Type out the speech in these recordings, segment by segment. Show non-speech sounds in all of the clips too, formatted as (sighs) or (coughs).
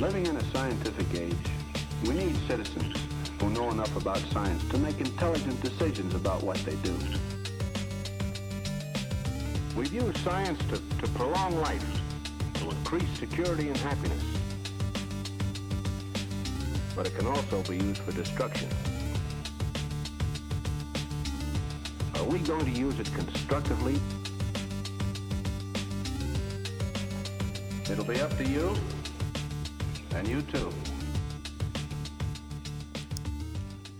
Living in a scientific age, we need citizens who know enough about science to make intelligent decisions about what they do. We've used science to, to prolong life, to increase security and happiness. But it can also be used for destruction. Are we going to use it constructively? It'll be up to you, and you too.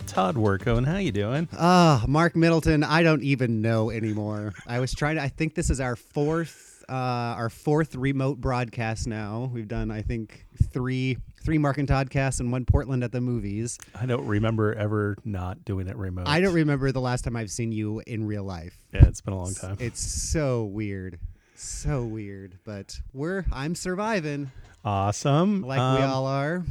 Todd Workone, how you doing? Ah, Mark Middleton. I don't even know anymore. I was trying to. I think this is our fourth, uh, our fourth remote broadcast now. We've done, I think, three, three Mark and Todd casts and one Portland at the movies. I don't remember ever not doing it remote. I don't remember the last time I've seen you in real life. Yeah, it's been a long time. It's so weird, so weird. But we're, I'm surviving, awesome. like we Um, all are.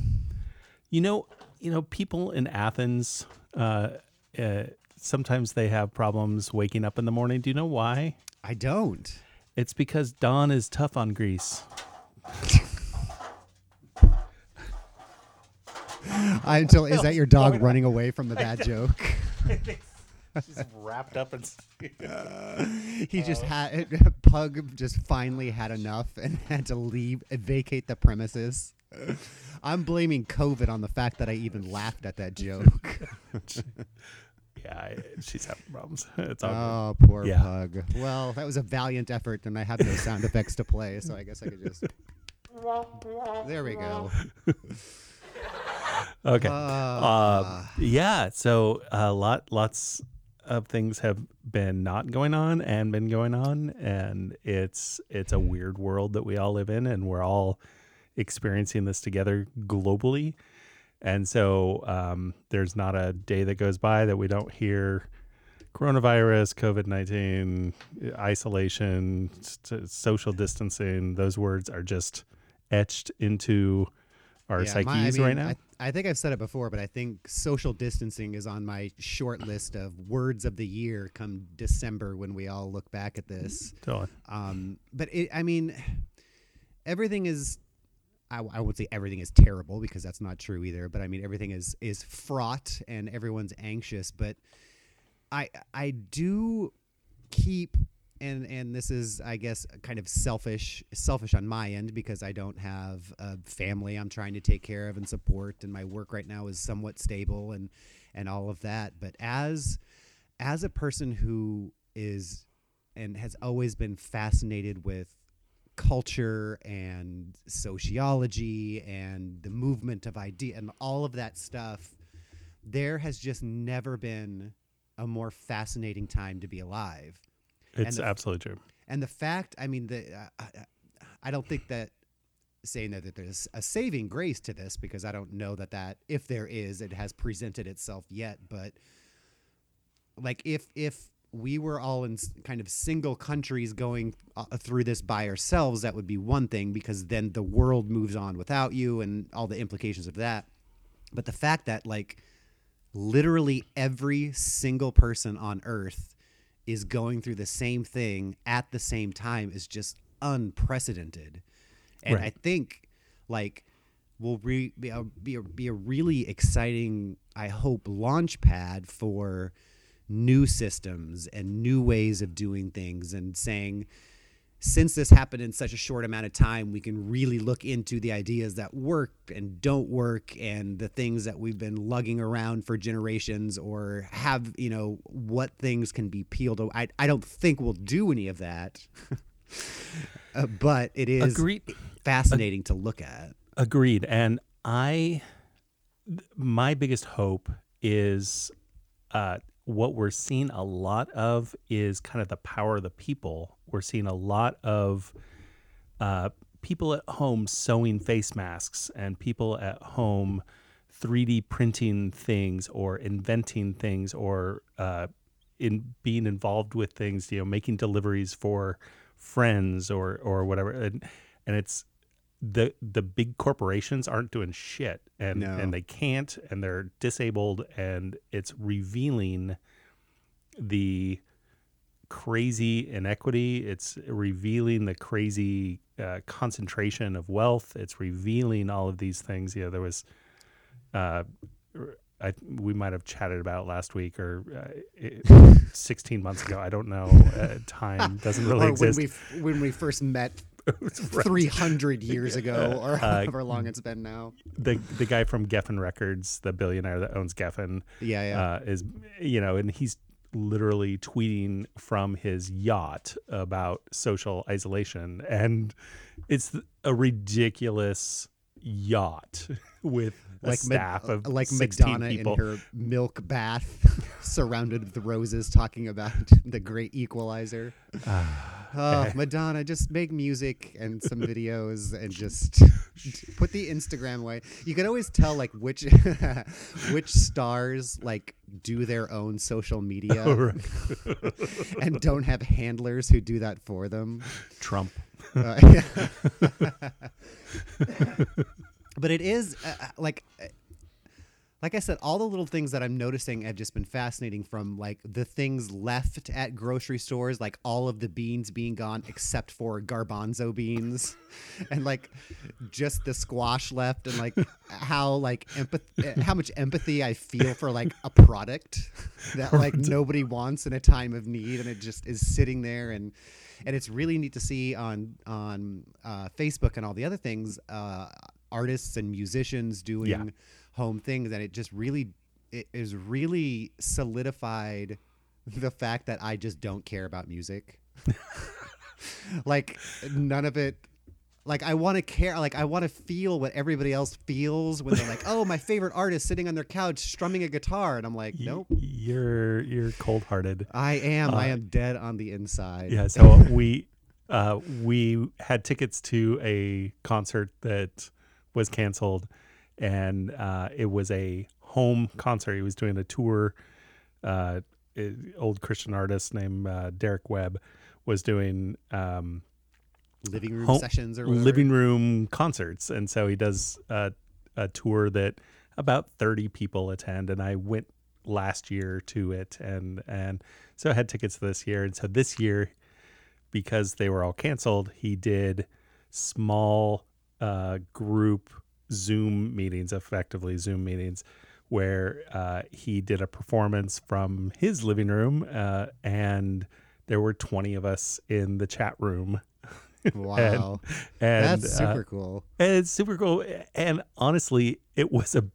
You know, you know, people in Athens, uh, uh, sometimes they have problems waking up in the morning. Do you know why? I don't. It's because dawn is tough on Greece. I (laughs) until is that your dog running away from the bad (laughs) joke? She's wrapped up in. (laughs) He just had (laughs) Pug just finally had enough and (laughs) had to leave and vacate the premises. I'm blaming COVID on the fact that I even laughed at that joke. yeah, I, she's having problems. It's all Oh, poor Yeah. Pug. Well, that was a valiant effort, and I have no sound effects to play, so I guess I could just. There we go. Okay. Ah. Uh, yeah. So a lot, lots of things have been not going on and been going on, and it's it's a weird world that we all live in, and we're all experiencing this together globally. And so um, there's not a day that goes by that we don't hear coronavirus, COVID nineteen, isolation, s- s- social distancing. Those words are just etched into our Yeah, psyches my- I mean, right now. I, I think I've said it before, but I think social distancing is on my short list of words of the year come December when we all look back at this. Totally. Um, but it, I mean, everything is. I, I would say everything is terrible because that's not true either. But I mean, everything is is fraught and everyone's anxious. But I I do keep and and this is I guess kind of selfish selfish on my end because I don't have a family I'm trying to take care of and support and my work right now is somewhat stable and and all of that. But as as a person who is and has always been fascinated with culture and sociology and the movement of idea and all of that stuff there has just never been a more fascinating time to be alive It's the- absolutely true. and the fact i mean the uh, I- i don't think that saying that, that there's a saving grace to this because i don't know that that if there is it has presented itself yet but like if if we were all in kind of single countries going uh, through this by ourselves that would be one thing because then the world moves on without you and all the implications of that but the fact that like literally every single person on earth is going through the same thing at the same time is just unprecedented and Right. i think like will re- be, a, be, a, be a really exciting i hope launch pad for new systems and new ways of doing things and saying since this happened in such a short amount of time, we can really look into the ideas that work and don't work and the things that we've been lugging around for generations or have, you know, what things can be peeled. I, I don't think we'll do any of that, (laughs) Uh, but it is Agreed. fascinating to look at. Agreed. And I, th- my biggest hope is uh, what we're seeing a lot of is kind of the power of the people. We're seeing a lot of uh, people at home sewing face masks and people at home 3D printing things or inventing things or uh, in being involved with things, you know, making deliveries for friends or or whatever. And and it's the the big corporations aren't doing shit and No. and they can't and they're disabled and it's revealing the crazy inequity. It's revealing the crazy uh, concentration of wealth. It's revealing all of these things. Yeah, there was, uh, I, we might have chatted about it last week or uh, it- (laughs) 16 months ago. I don't know. Uh, time doesn't (laughs) really or when exist. we when we first met (laughs) 300 years ago (laughs) or however long it's been now. the the guy from Geffen Records, the billionaire that owns Geffen, Yeah, yeah. uh, is you know, and he's literally tweeting from his yacht about social isolation, and it's a ridiculous yacht (laughs) with like staff of like 16 Madonna people. in her milk bath, (laughs) surrounded with roses, talking about (laughs) the great equalizer. (sighs) oh, Madonna, just make music and some (laughs) videos and just put the Instagram away. You can always tell like which which stars like do their own social media and don't have handlers who do that for them. Trump. Uh, yeah. But it is uh, uh, like uh, like I said, all the little things that I'm noticing have just been fascinating from like the things left at grocery stores, like all of the beans being gone except for garbanzo beans, (laughs) and like just the squash left, and like how like empath- how much empathy I feel for like a product (laughs) that like nobody wants in a time of need, and it just is sitting there and and it's really neat to see on on uh, Facebook and all the other things, uh, artists and musicians doing Yeah. home things, and it just really it is really solidified the fact that I just don't care about music. (laughs) like none of it. Like I want to care. Like I want to feel what everybody else feels when they're like, (laughs) "Oh, my favorite artist sitting on their couch strumming a guitar," and I'm like, "Nope." You're you're cold hearted. I am. I Uh, am dead on the inside. Yeah, (laughs) so we uh, we had tickets to a concert that was canceled, and uh, it was a home concert. He was doing a tour. Uh, a- old Christian artist named uh, Derek Webb was doing um, Living room Home- sessions or whatever. living room concerts, and so he does a, a tour that about thirty people attend. And I went last year to it, and and so I had tickets this year. And so this year, because they were all canceled, he did small uh, group Zoom meetings, effectively Zoom meetings, where uh, he did a performance from his living room, uh, and there were twenty of us in the chat room. (laughs) Wow. And That's uh, super cool. and it's super cool. And honestly, it was a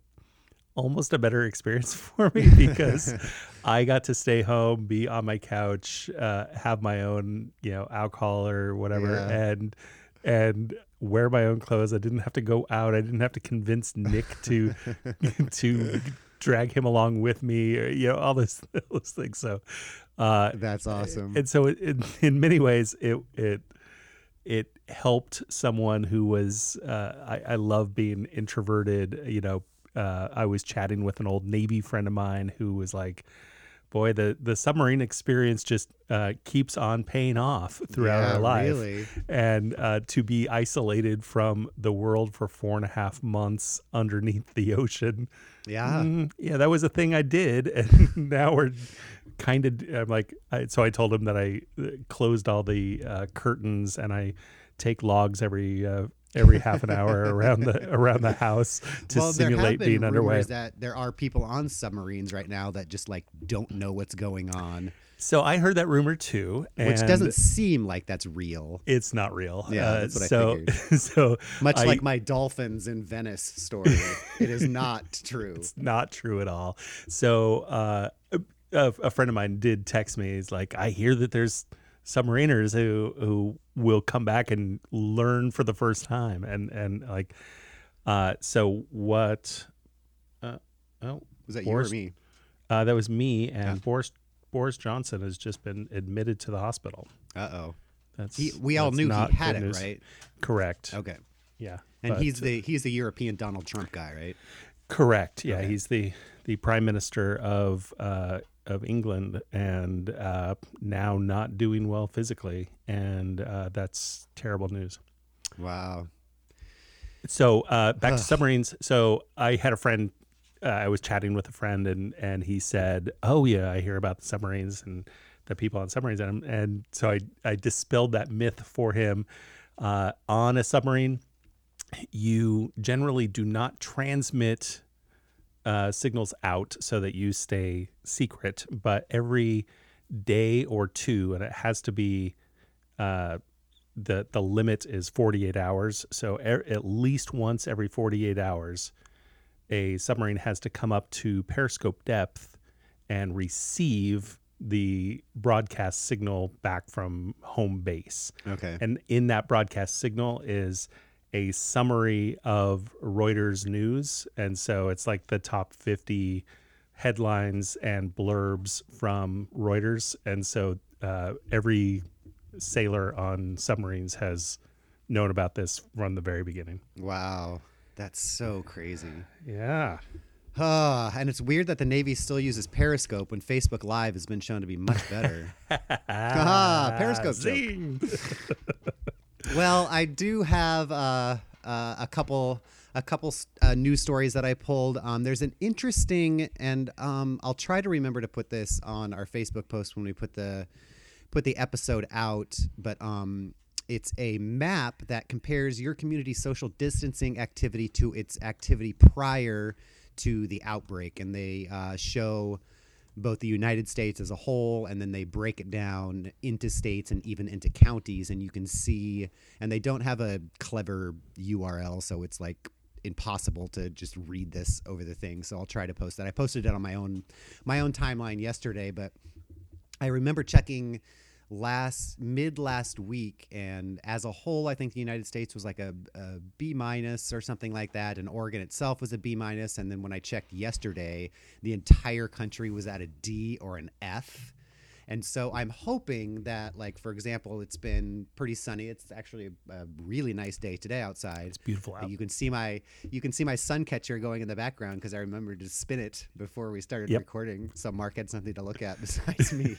almost a better experience (laughs) for me because (laughs) I got to stay home, be on my couch, uh, have my own, you know, alcohol or whatever, Yeah. and and wear my own clothes. I didn't have to go out. I didn't have to convince Nick to (laughs) (laughs) to drag him along with me. Or, you know, all this (laughs) those things. So, uh, That's awesome. and so it, it, in many ways it it it helped someone who was uh, I, I love being introverted you know uh, i was chatting with an old navy friend of mine who was like boy the the submarine experience just uh, keeps on paying off throughout Yeah, our life really. and uh, to be isolated from the world for four and a half months underneath the ocean yeah. Mm, yeah, that was a thing I did, (laughs) and now we're kind of. I'm like, I, so I told him that I uh, closed all the uh, curtains and I take logs every uh, every half an hour around the around the house to well, simulate being underway. that there are people on submarines right now that just like don't know what's going on, So I heard that rumor too, which doesn't seem like that's real. It's not real. Yeah, Uh, that's what I so, figured. (laughs) so Much I- like my dolphins in Venice story, it is not (laughs) true. It's not true at all. So uh, a, a friend of mine did text me. He's like, I hear that there's submariners who who will come back and learn for the first time, and and like, uh, so what? Uh, oh, Was that you or me? Uh, that was me, and Boris Boris Johnson has just been admitted to the hospital. Uh oh. That's He, we all that's knew he had it, news. right? Correct. Okay. Yeah, And but- he's the he's the European Donald Trump guy, right? Correct. Yeah, Okay. he's the the prime minister of uh, of England, and uh, now not doing well physically, and uh, that's terrible news. Wow. So uh, back to (sighs) submarines. So I had a friend. Uh, I was chatting with a friend, and and he said, "Oh yeah, I hear about the submarines, and the people on submarines, and and so I I dispelled that myth for him. Uh, on a submarine, you generally do not transmit uh, signals out so that you stay secret, but every day or two, and it has to be uh, the the limit is 48 hours. So er, at least once every 48 hours, a submarine has to come up to periscope depth and receive the broadcast signal back from home base. Okay. And in that broadcast signal is a summary of Reuters news. And so it's like the top 50 headlines and blurbs from Reuters. And so uh, every sailor on submarines has known about this from the very beginning. Wow. That's so crazy. Yeah. Ah, and it's weird that the Navy still uses Periscope when Facebook Live has been shown to be much better. (laughs) ah, Periscope. (laughs) Well, I do have uh, uh, a couple a couple uh, news stories that I pulled. Um, there's an interesting, and um, I'll try to remember to put this on our Facebook post when we put the put the episode out. But um, it's a map that compares your community's social distancing activity to its activity prior to the outbreak, and they uh, show both the United States as a whole, and then they break it down into states and even into counties, and you can see. And they don't have a clever URL, so it's like impossible to just read this over the thing. So I'll try to post that. I posted it on my own my own timeline yesterday, but I remember checking last mid last week and as a whole i think the united states was like a, a b minus or something like that and oregon itself was a b minus and then when i checked yesterday the entire country was at a d or an f. And so i'm hoping that like for example it's been pretty sunny. It's actually a, really nice day today outside. It's beautiful out. you can see my you can see my sun catcher going in the background because i remembered to spin it before we started Yep. recording. So mark had something to look at (laughs) besides me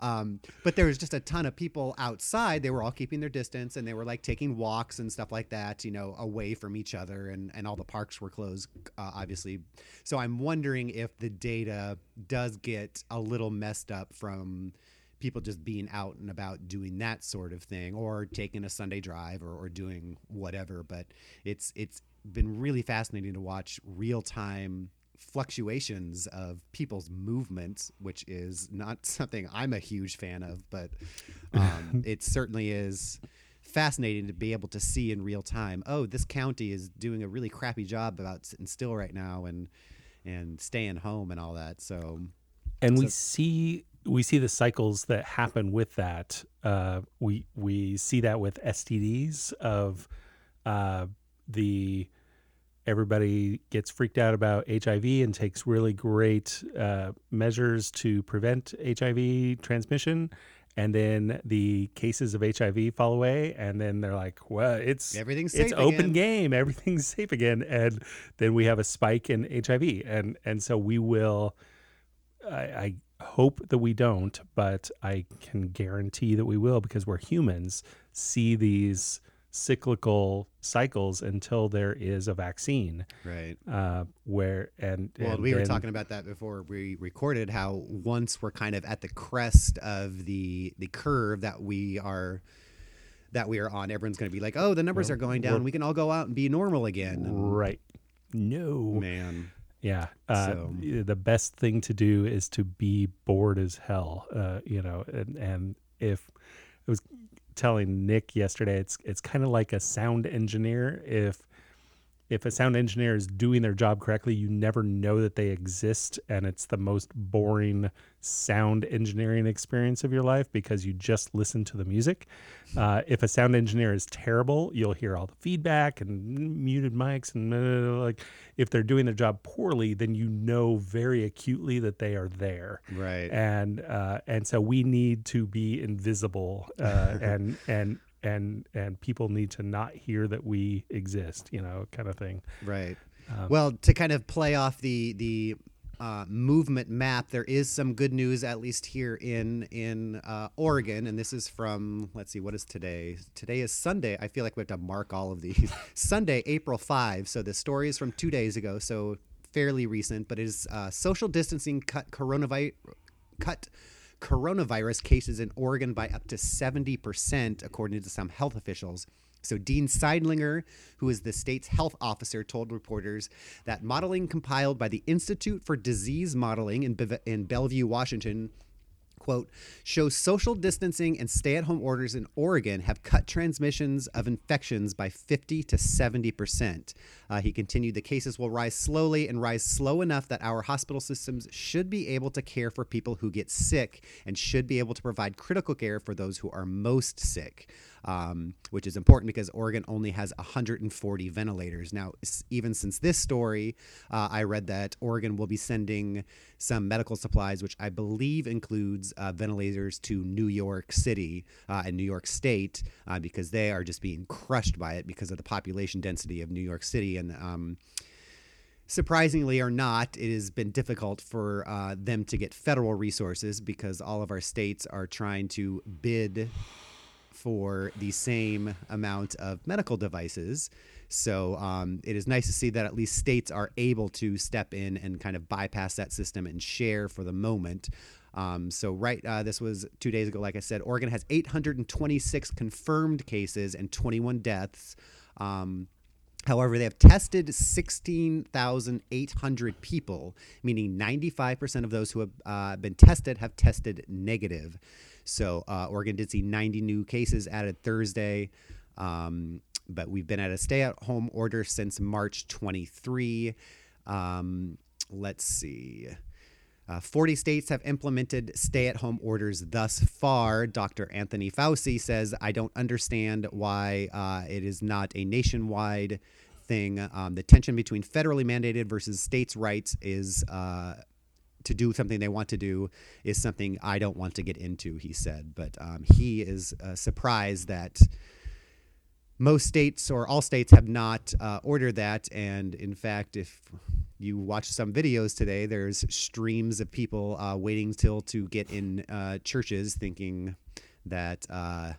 um, but there was just a ton of people outside. They were all keeping their distance and they were like taking walks and stuff like that, you know, away from each other. And, and all the parks were closed, uh, obviously. So I'm wondering if the data does get a little messed up from people just being out and about doing that sort of thing or taking a Sunday drive or, or doing whatever. But it's it's been really fascinating to watch real time fluctuations of people's movements, which is not (laughs) something I'm a huge fan of, but um, (laughs) it certainly is fascinating to be able to see in real time. Oh, this county is doing a really crappy job about sitting still right now and and staying home and all that. So and we see we see the cycles that happen with that. Uh, we we see that with STDs of uh, the everybody gets freaked out about HIV and takes really great uh, measures to prevent HIV transmission. And then the cases of HIV fall away, and then they're like, "Well, it's Everything's it's safe open game, everything's (laughs) safe again." And then we have a spike in HIV, and and so we will I, I hope that we don't, but I can guarantee that we will because we're humans. See these cyclical cycles until there is a vaccine. right. Uh, where and, Well, and we were talking about that before we recorded. How once we're kind of at the crest of the the curve that we are that we are on, everyone's going to be like, "Oh, the numbers are going down. we're- can all go out and be normal again." Right. No, man. yeah. Uh, So- The best thing to do is to be bored as hell. Uh, you know, and and if it was telling Nick yesterday, it's it's kind of like a sound engineer. If if a sound engineer is doing their job correctly, you never know that they exist, and it's the most boring sound engineering experience of your life because you just listen to the music. Uh, if a sound engineer is terrible, you'll hear all the feedback and muted mics, and uh, like if they're doing their job poorly, then you know very acutely that they are there Right. and uh, and so we need to be invisible uh, (laughs) and and and and people need to not hear that we exist you know kind of thing Right. Um, well, to kind of play off the the uh, movement map, there is some good news, at least here in in uh, Oregon, and this is from let's see, what is today? Today is Sunday. I feel like we have to mark all of these. (laughs) Sunday, April five. So the story is from two days ago, so fairly recent, but it is uh, social distancing cut coronavirus cut coronavirus cases in Oregon by up to 70%, according to some health officials. So, Dean Sidelinger, who is the state's health officer, told reporters that modeling compiled by the Institute for Disease Modeling in, Beve- in Bellevue, Washington, quote, shows social distancing and stay at home orders in Oregon have cut transmissions of infections by 50 to 70%. Uh, he continued, the cases will rise slowly and rise slow enough that our hospital systems should be able to care for people who get sick and should be able to provide critical care for those who are most sick. Um, which is important because Oregon only has 140 ventilators. Now, even since this story, uh, I read that Oregon will be sending some medical supplies, which I believe includes uh, ventilators to New York City uh, and New York State, uh, because they are just being crushed by it because of the population density of New York City. And um, surprisingly or not, it has been difficult for uh, them to get federal resources because all of our states are trying to bid for the same amount of medical devices. So um, it is nice to see that at least states are able to step in and kind of bypass that system and share for the moment. Um, so right, uh, this was two days ago. Like I said, Oregon has 826 confirmed cases and 21 deaths. Um, However, they have tested 16,800 people, meaning 95% of those who have uh, been tested have tested negative. So, uh, Oregon did see 90 new cases added Thursday. Um, but we've been at a stay at home order since March 23. Um, let's see. Uh, 40 states have implemented stay at home orders thus far. Dr. Anthony Fauci says, I don't understand why uh, it is not a nationwide thing. Um, the tension between federally mandated versus states' rights is. Uh, to do something they want to do is something I don't want to get into, he said. But um, he is uh, surprised that most states or all states have not uh, ordered that. And in fact, if you watch some videos today, there's streams of people uh, waiting till to get in uh, churches thinking that uh,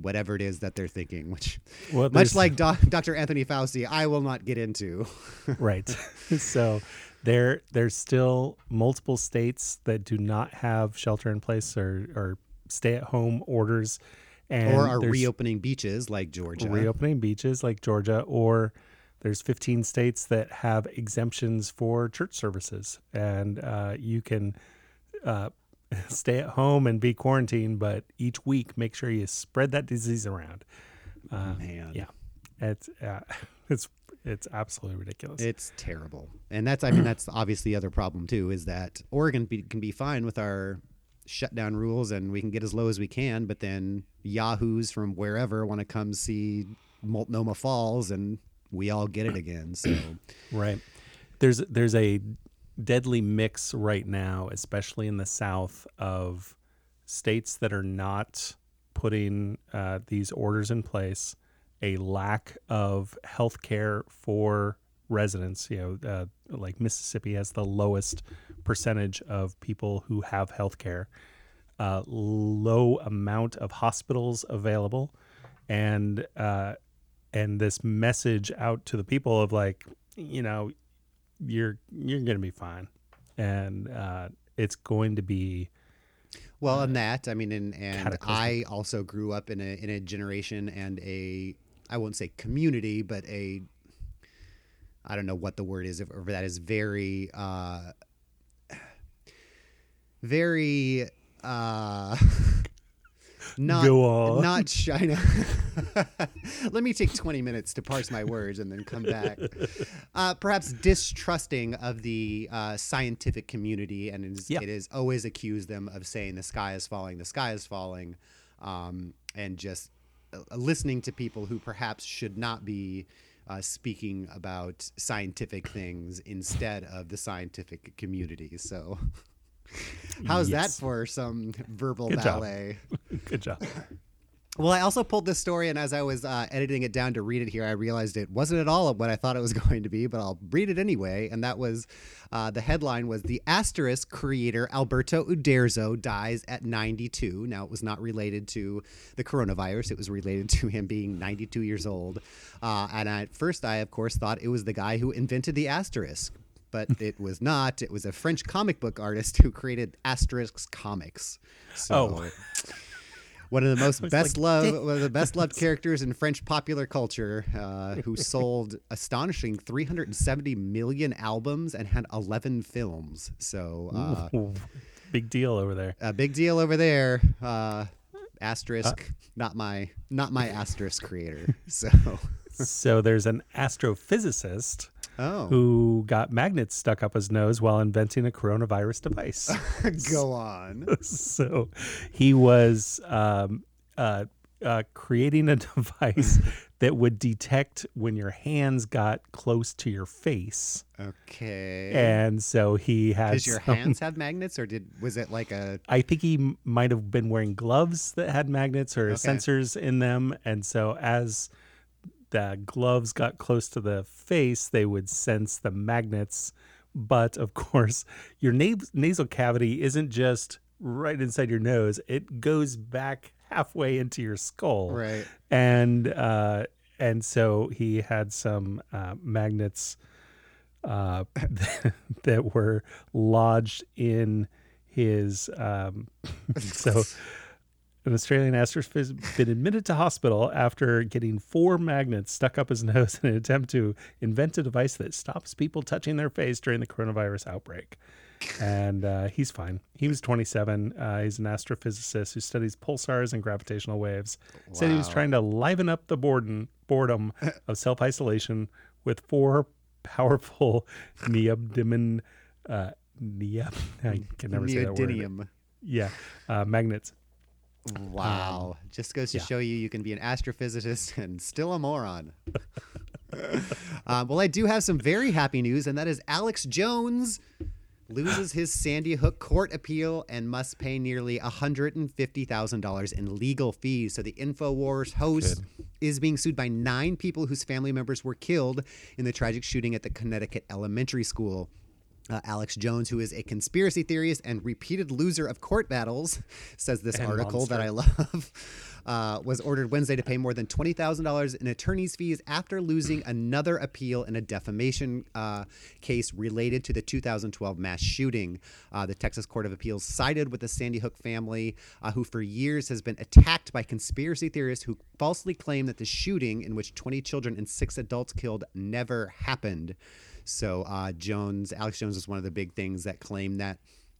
whatever it is that they're thinking, which Well, much like doc- Dr. Anthony Fauci, I will not get into. (laughs) right. (laughs) so there there's still multiple states that do not have shelter in place or, or stay at home orders and or are reopening beaches like Georgia. reopening beaches like Georgia or there's 15 states that have exemptions for church services and uh, you can uh, (laughs) stay at home and be quarantined but each week make sure you spread that disease around. Uh, Man. yeah. It's uh, (laughs) it's it's absolutely ridiculous. It's terrible, and that's I mean that's obviously the other problem too is that Oregon be, can be fine with our shutdown rules and we can get as low as we can, but then yahoos from wherever want to come see Multnomah Falls, and we all get it again. So (clears throat) Right. There's there's a deadly mix right now, especially in the South, of states that are not putting uh, these orders in place, a lack of health care for residents. You know, uh, like Mississippi has the lowest percentage of people who have health care, uh, low amount of hospitals available, and uh, and this message out to the people of like, you know, you're you're gonna be fine, and uh, it's going to be well, and that I mean, and and. I also grew up in a in a generation and a I won't say community, but a I don't know what the word is for that is very uh (sighs) very uh (laughs) not Go on. not (laughs) China. (laughs) Let me take 20 minutes to parse my words and then come back. (laughs) Uh, perhaps distrusting of the uh, scientific community, and it is, Yeah. it is always accused them of saying the sky is falling, the sky is falling, um, and just uh, listening to people who perhaps should not be uh, speaking about scientific things instead of the scientific community. So, how's Yes. that for some verbal Good job. ballet? (laughs) good job. (laughs) Well, I also pulled this story, and as I was uh, editing it down to read it here, I realized it wasn't at all what I thought it was (laughs) going to be, but I'll read it anyway. And that was uh, the headline was The Asterix creator Alberto Uderzo dies at 92. Now, it was not related to the coronavirus, it was related to him being 92 years old. Uh, and at first, I, of course, thought it was the guy who invented the asterisk. But it was not. It was a French comic book artist who created Asterix Comics. So, Oh. One of the most (laughs) best like, loved, one of the best loved characters in French popular culture, uh, who sold astonishing 370 million albums and had 11 films. So, uh, Ooh, big deal over there. a big deal over there. Uh, asterisk, not my, not my asterisk creator. (laughs) So, so there's an astrophysicist oh, who got magnets stuck up his nose while inventing a coronavirus device. (laughs) go on. (laughs) so he was um, uh, uh, creating a (laughs) device that would detect when your hands got close to your face. Okay. And so he had Does your some- hands have magnets, or did was it like a? I think he m- might have been wearing gloves that had magnets or Okay. sensors in them. And so as the gloves got close to the face, they would sense the magnets. But of course, your na- nasal cavity isn't just right inside your nose, it goes back halfway into your skull. Right. And, uh, and so he had some uh, magnets uh, (laughs) that were lodged in his. Um, (laughs) so, an Australian astrophysicist has been admitted to hospital after getting four magnets stuck up his (laughs) nose in an attempt to invent a device that stops people touching their face during the coronavirus outbreak. And uh, he's fine. He was 27. Uh, he's an astrophysicist who studies pulsars and gravitational waves. Wow. Said he was trying to liven up the boredom, boredom (laughs) of self isolation with four powerful (laughs) neodymium. Uh, neop, I can never say that word. Neodymium. Yeah, uh, magnets. Wow. Just goes to yeah. show you you can be an astrophysicist (laughs) and still a moron. um, (laughs) well, I do have some very happy news, and that is Alex Jones loses his Sandy Hook court appeal and must pay nearly $150,000 in legal fees. So the InfoWars host is being sued by nine people whose family members were killed in the tragic shooting at the Connecticut elementary school. Uh, Alex Jones, who is a conspiracy theorist and repeated loser of court battles, (laughs) says this And article that. I love, (laughs) uh, was ordered Wednesday to pay more than $20,000 in attorney's fees after losing (clears throat) another appeal in a defamation uh, case related to the 2012 mass shooting. Uh, the Texas Court of Appeals sided with the Sandy Hook family, uh, who for years has been attacked by conspiracy theorists who falsely claim that the shooting, in which 20 children and six adults killed, never happened. So uh, Jones, Alex Jones, was one of the big things that claimed that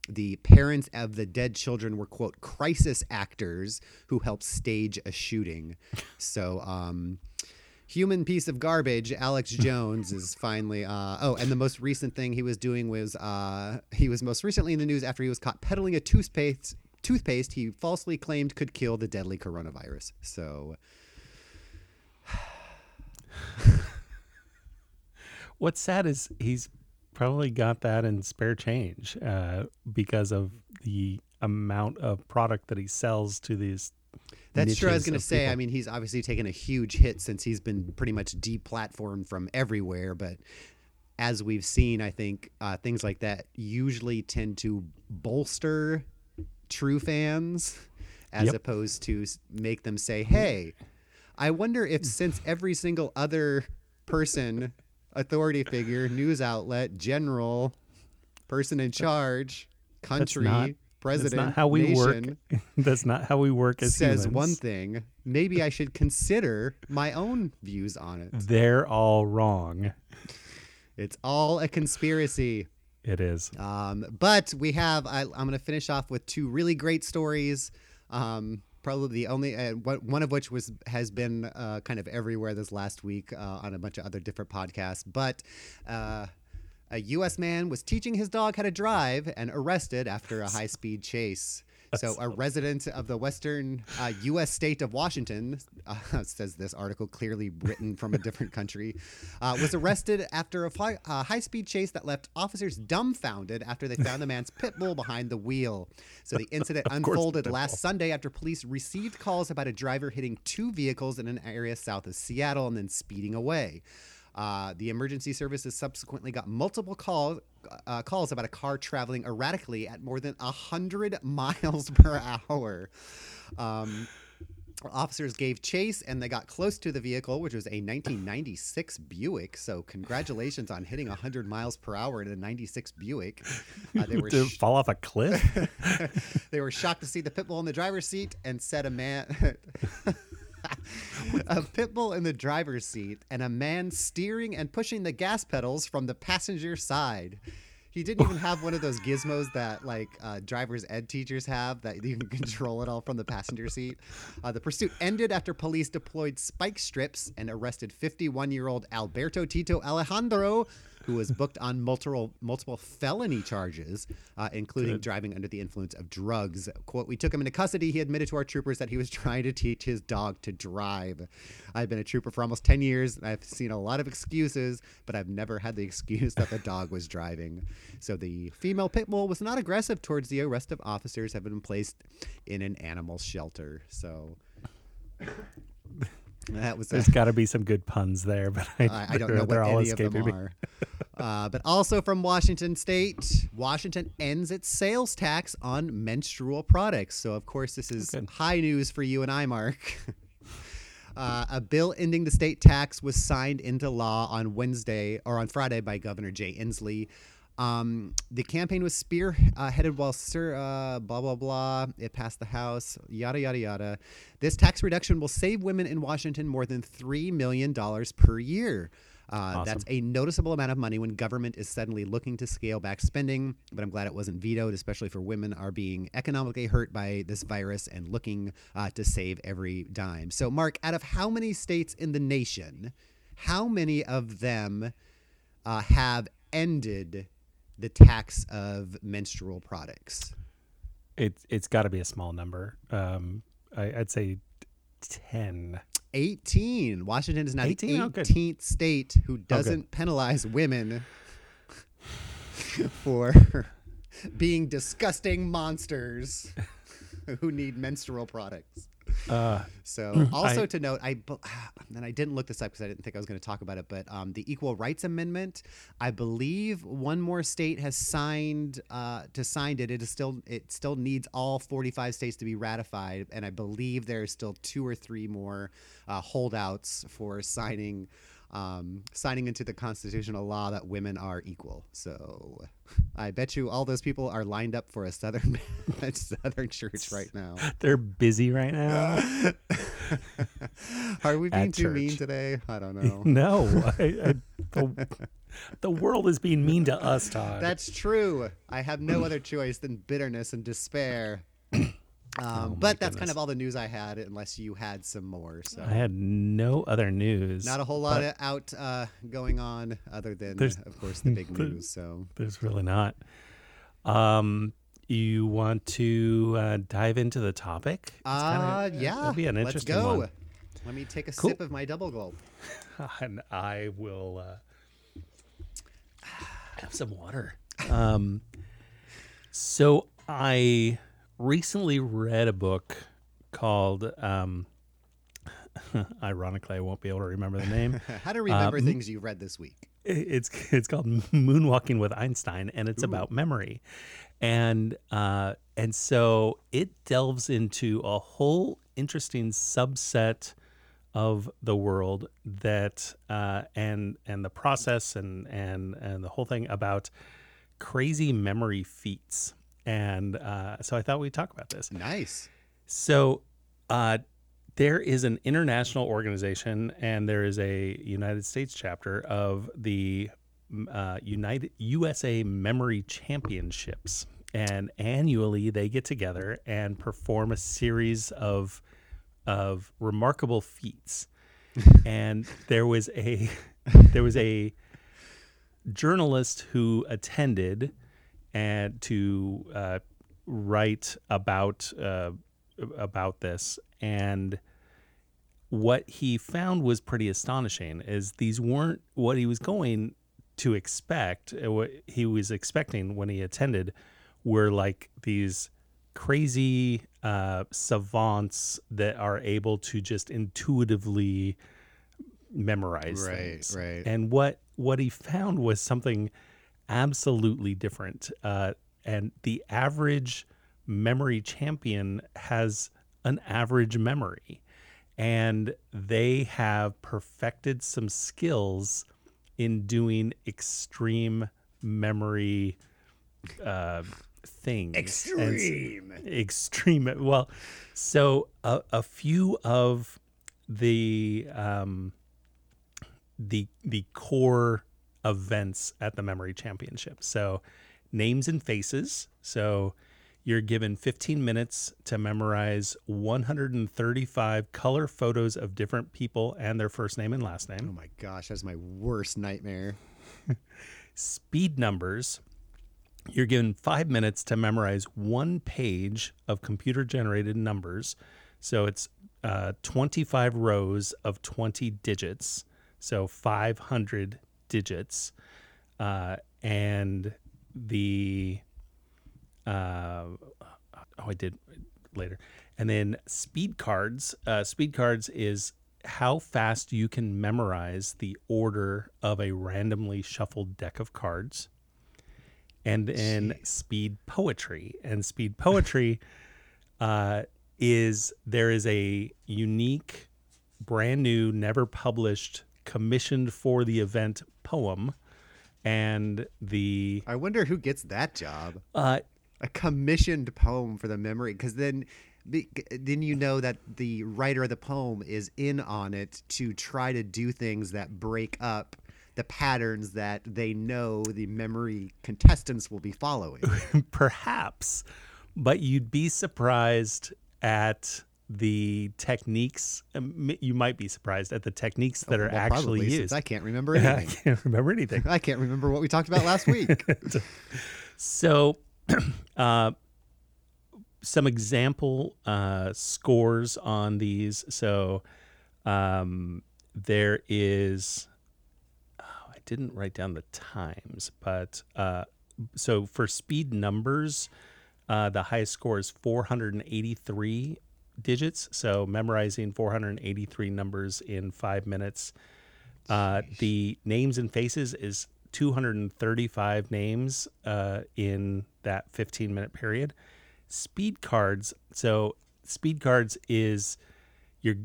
the parents of the dead children were quote crisis actors who helped stage a shooting. So. Um, Human piece of garbage. Alex (laughs) Jones is finally. Uh, oh, and the most recent thing he was doing was uh, he was most recently in the news after he was caught peddling a toothpaste. Toothpaste he falsely claimed could kill the deadly coronavirus. So (sighs) (laughs) What's sad is he's probably got that in spare change uh, because of the amount of product that he sells to these. That's true. I was going to say, I mean, he's obviously taken a huge hit since he's been pretty much deplatformed from everywhere. But as we've seen, I think uh, things like that usually tend to bolster true fans as Yep. opposed to make them say, hey, I wonder if since every single other person, authority figure, news outlet, general, person in charge, country, not- president, That's not how we nation, work. (laughs) That's not how we work as says humans. one thing, maybe I should consider my own views on it. They're all wrong. It's all a conspiracy. It is. Um, but we have, I, I'm going to finish off with two really great stories. Um, probably the only, uh, one of which was has been uh, kind of everywhere this last week uh, on a bunch of other different podcasts. But uh, a U.S. man was teaching his dog how to drive and arrested after a high speed chase. So, a resident of the western uh, U.S. state of Washington, uh, (laughs) says this article, clearly written from a different country, uh, was arrested after a fi- uh, high speed chase that left officers dumbfounded after they found the man's pit bull behind the wheel. So, the incident (laughs) unfolded last. Sunday after police received calls about a driver hitting two vehicles in an area south of Seattle and then speeding away. Uh, the emergency services subsequently got multiple calls uh, calls about a car traveling erratically at more than hundred (laughs) miles per hour. Um, Officers gave chase and they got close to the vehicle, which was a 1996 Buick. So, congratulations on hitting 100 miles per hour in a 96 Buick. Uh, they were (laughs) to sh- fall off a cliff. (laughs) they were shocked to see the pit bull in the driver's seat and said a man. (laughs) a pit bull in the driver's seat and a man steering and pushing the gas pedals from the passenger side. He didn't even have one of those gizmos that like uh, driver's ed teachers have that you can (laughs) control it all from the passenger seat. Uh, the pursuit ended after police deployed spike strips and arrested 51-year-old Alberto Tito Alejandro, who was booked on multiple multiple felony charges, uh, including driving under the influence of drugs. "Quote: We took him into custody. He admitted to our troopers that he was (laughs) trying to teach his dog to drive. I've been a trooper for almost 10 years. And I've seen a lot of excuses, but I've never had the excuse that the dog was driving. So the female pit bull was not aggressive towards the arrest of officers. Have been placed in an animal shelter. So. (laughs) That was There's got to be some good puns there, but I, I, I don't know what all any of them are. (laughs) Uh, but also from Washington State, Washington ends its sales tax on menstrual products. So, of course, this is Good. high news for you and I, Mark. (laughs) Uh, a bill ending the state tax was signed into law on Wednesday or on Friday by Governor Jay Inslee. Um, the campaign was spearheaded while Sir uh, blah blah blah. It passed the House. Yada yada yada. This tax reduction will save women in Washington more than three million dollars per year. Uh, That's a noticeable amount of money when government is suddenly looking to scale back spending. But I'm glad it wasn't vetoed, especially for women are being economically hurt by this virus and looking uh, to save every dime. So, Mark, out of how many states in the nation, how many of them uh, have ended the tax of menstrual products? It's it's got to be a small number. Um, I, I'd say ten. 18. Washington is now 18? Oh, the good. 18th state who doesn't penalize women (laughs) for being disgusting monsters (laughs) who need menstrual products. Uh, (laughs) So, also I- to note, I (sighs) and I didn't look this up because I didn't think I was going to talk about it, but um, the Equal Rights Amendment, I believe one more state has signed uh, to signed it. It is still it still needs all 45 states to be ratified, and I believe there are still two or three more uh, holdouts for signing. Um, signing into the constitutional law that women are equal. So, I bet you all those people are lined up for a southern (laughs) a southern church right now. (laughs) they're busy right now. (laughs) Are we being too mean today? I don't know. no, I, I, the, the world is being mean to us, Todd. That's true. I have no other choice than bitterness and despair. (coughs) Um, but that's kind of all the news I had, unless you had some more. So I had no other news. not a whole lot of out uh, going on, other than of course the big (laughs) news. So There's really not. Um, you want to uh, dive into the topic? It's uh, kinda- yeah, that'll be an let's go. one. Let me take a Cool. sip of my double gulp. (laughs) and I will uh, (sighs) have some water. Um, so I recently read a book called, um, (laughs) ironically, I won't be able to remember the name. (laughs) How to remember Um, things you read this week? it's it's called Moonwalking with Einstein, and it's about memory, and uh, and so it delves into a whole interesting subset of the world that uh, and and the process and and and the whole thing about crazy memory feats, and uh, so I thought we'd talk about this. Nice. So, uh, there is an international organization, and there is a United States chapter of the uh, United USA Memory Championships, and annually they get together and perform a series of of remarkable feats. (laughs) and there was a (laughs) there was a journalist who attended and to uh, write about uh, about this and what he found was pretty astonishing is these weren't what he was going to expect uh, what he was expecting when he attended were like these crazy uh, savants that are able to just intuitively memorize Right, things. right. And what what he found was something absolutely different. Uh, and the average memory champion has an average memory. and they have perfected some skills in doing extreme memory uh, things. Extreme. And extreme. Well, so a, a few of the um, the the core events at the memory championship. So names and faces. So you're given 15 minutes to memorize 135 color photos of different people and their first name and last name. Oh my gosh, that's my worst nightmare. (laughs) Speed numbers. You're given five minutes to memorize one page of computer generated numbers. So it's uh, 25 rows of 20 digits. So 500 digits. Uh, and the uh, oh, I did later. And then speed cards. Uh, speed cards is how fast you can memorize the order of a randomly shuffled deck of cards. And then speed poetry. And speed poetry (laughs) uh, is there is a unique, brand new, never published, commissioned for the event poem. And the I wonder who gets that job. uh, A commissioned poem for the memory, because then, then you know that the writer of the poem is in on it to try to do things that break up the patterns that they know the memory contestants will be following. (laughs) perhaps, but you'd be surprised at the techniques. um, You might be surprised at the techniques that are Well, actually probably, used. I can't remember (laughs) anything. I can't remember anything. I can't remember what we talked about last week. (laughs) So, (clears throat) uh, some example uh, scores on these. So, um, there is. Oh, I didn't write down the times, but uh, so for speed numbers, uh, the highest score is 483 digits. So, memorizing 483 numbers in five minutes. Uh, the names and faces is 235 names uh, in that 15 minute period. Speed cards. So speed cards is you're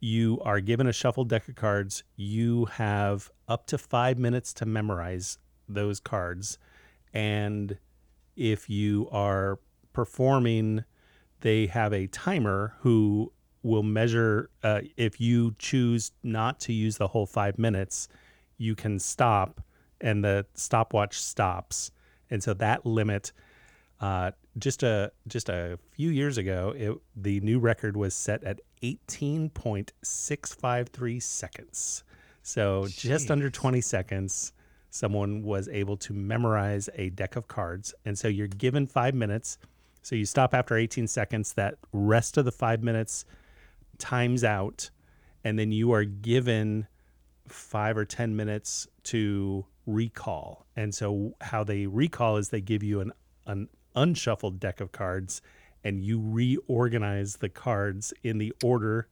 you are given a shuffled deck of cards. You have up to five minutes to memorize those cards, and if you are performing, they have a timer who will measure. Uh, if you choose not to use the whole five minutes, you can stop, and the stopwatch stops. And so that limit, uh, just a just a few years ago, it, the new record was set at 18.653 seconds. So just under 20 seconds, someone was able to memorize a deck of cards. And so you're given five minutes. So you stop after 18 seconds. That rest of the five minutes times out, and then you are given five or 10 minutes to recall. And so, how they recall is they give you an, an unshuffled deck of cards and you reorganize the cards in the order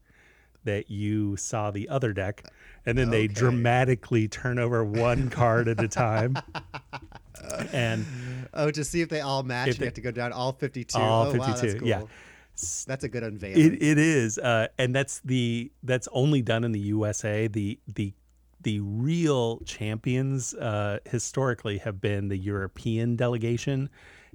that you saw the other deck. And then they dramatically turn over one card at a time. (laughs) (laughs) and oh, to see if they all match, If you they- have to go down all 52. all oh, wow, 52. that's cool. Yeah. That's a good unveiling. It, it is, uh, and that's the that's only done in the USA. The the the real champions uh, historically have been the European delegation,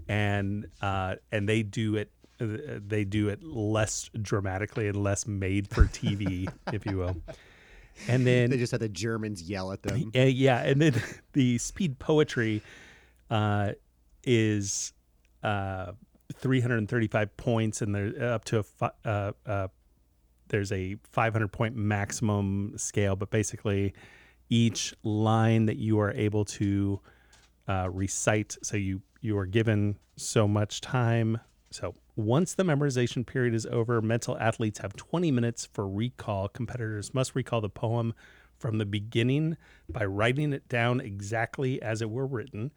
and uh, and they do it uh, they do it less dramatically and less made for TV, (laughs) if you will. And then they just had the Germans yell at them. yeah, and then (laughs) the speed poetry uh, is uh, 335 points, and they're up to a fi- uh, uh, there's a 500 point maximum scale, but basically each line that you are able to uh, recite, so you you are given so much time. So once the memorization period is over, mental athletes have 20 minutes for recall. Competitors must recall the poem from the beginning by writing it down exactly as it were written.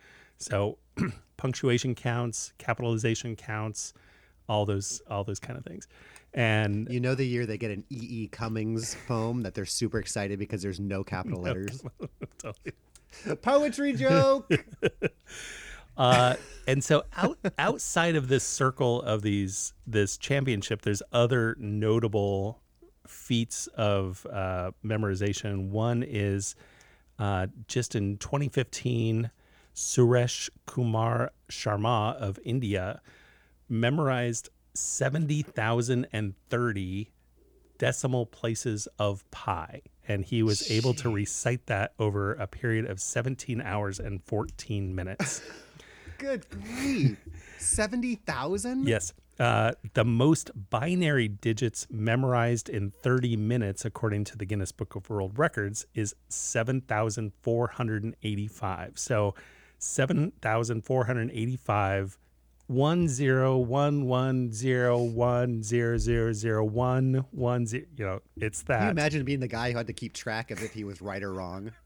So (clears throat) punctuation counts, capitalization counts, all those all those kind of things. And You know the year they get an E. E. Cummings poem that they're super excited because there's no capital letters. (laughs) (laughs) Poetry joke. (laughs) uh, and so out outside of this circle of these this championship, there's other notable feats of uh, memorization. One is uh, just in 2015, Suresh Kumar Sharma of India memorized 70,030 decimal places of pi. And he was able to recite that over a period of 17 hours and 14 minutes. (laughs) Good grief. 70,000? yes. Uh, the most binary digits memorized in 30 minutes, according to the Guinness Book of World Records, is 7,485. So 7,485 one zero one one zero one zero zero zero one one zero. You know, it's Can you that. imagine being the guy who had to keep track of if he was right or wrong? (laughs)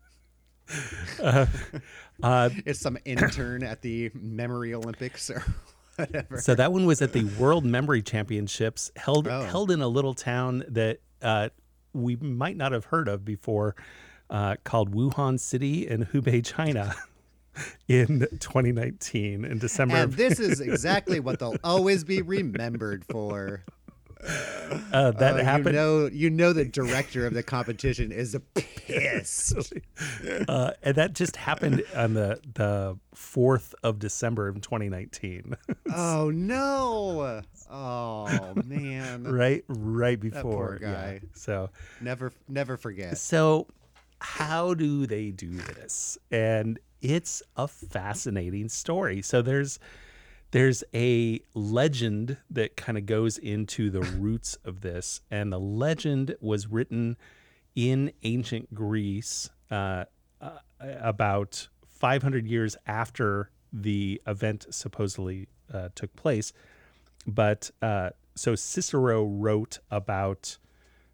Uh, It's some intern at the Memory Olympics or (laughs) whatever. so that one was at the World Memory Championships, held Oh. held in a little town that uh, we might not have heard of before, uh, called Wuhan City in Hubei, China, (laughs) in 2019 in December. And this is (laughs) exactly what they'll always be remembered for. uh, that Uh, happened. You know, you know the director of the competition is pissed. uh, and that just happened on the the fourth of December of 2019. (laughs) oh no! Oh man! right right before poor yeah. guy. so Never, never forget. so how do they do this and it's a fascinating story. So there's there's a legend that kind of goes into the (laughs) roots of this and the legend was written in ancient greece uh, uh, about 500 years after the event supposedly uh, took place. But uh, so Cicero wrote about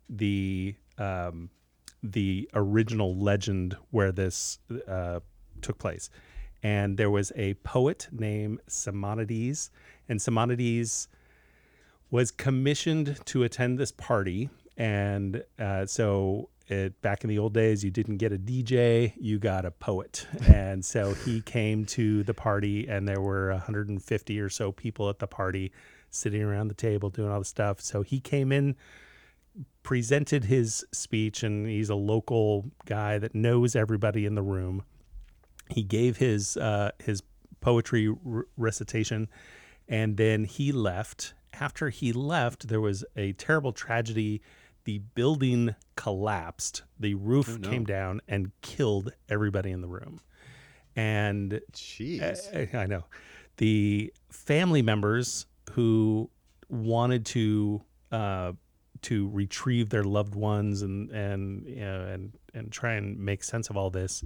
the um, the original legend where this uh, took place, and there was a poet named Simonides, and Simonides was commissioned to attend this party, and uh, so. It, back in the old days, you didn't get a DJ, you got a poet. (laughs) And so he came to the party, and there were 150 or so people at the party sitting around the table doing all the stuff. So he came in, presented his speech, and he's a local guy that knows everybody in the room. He gave his uh, his poetry r- recitation, and then he left. After he left, there was a terrible tragedy. The building collapsed. The roof came down and killed everybody in the room. And Jeez. I, I know. The family members who wanted to uh, to retrieve their loved ones and and you know, and and try and make sense of all this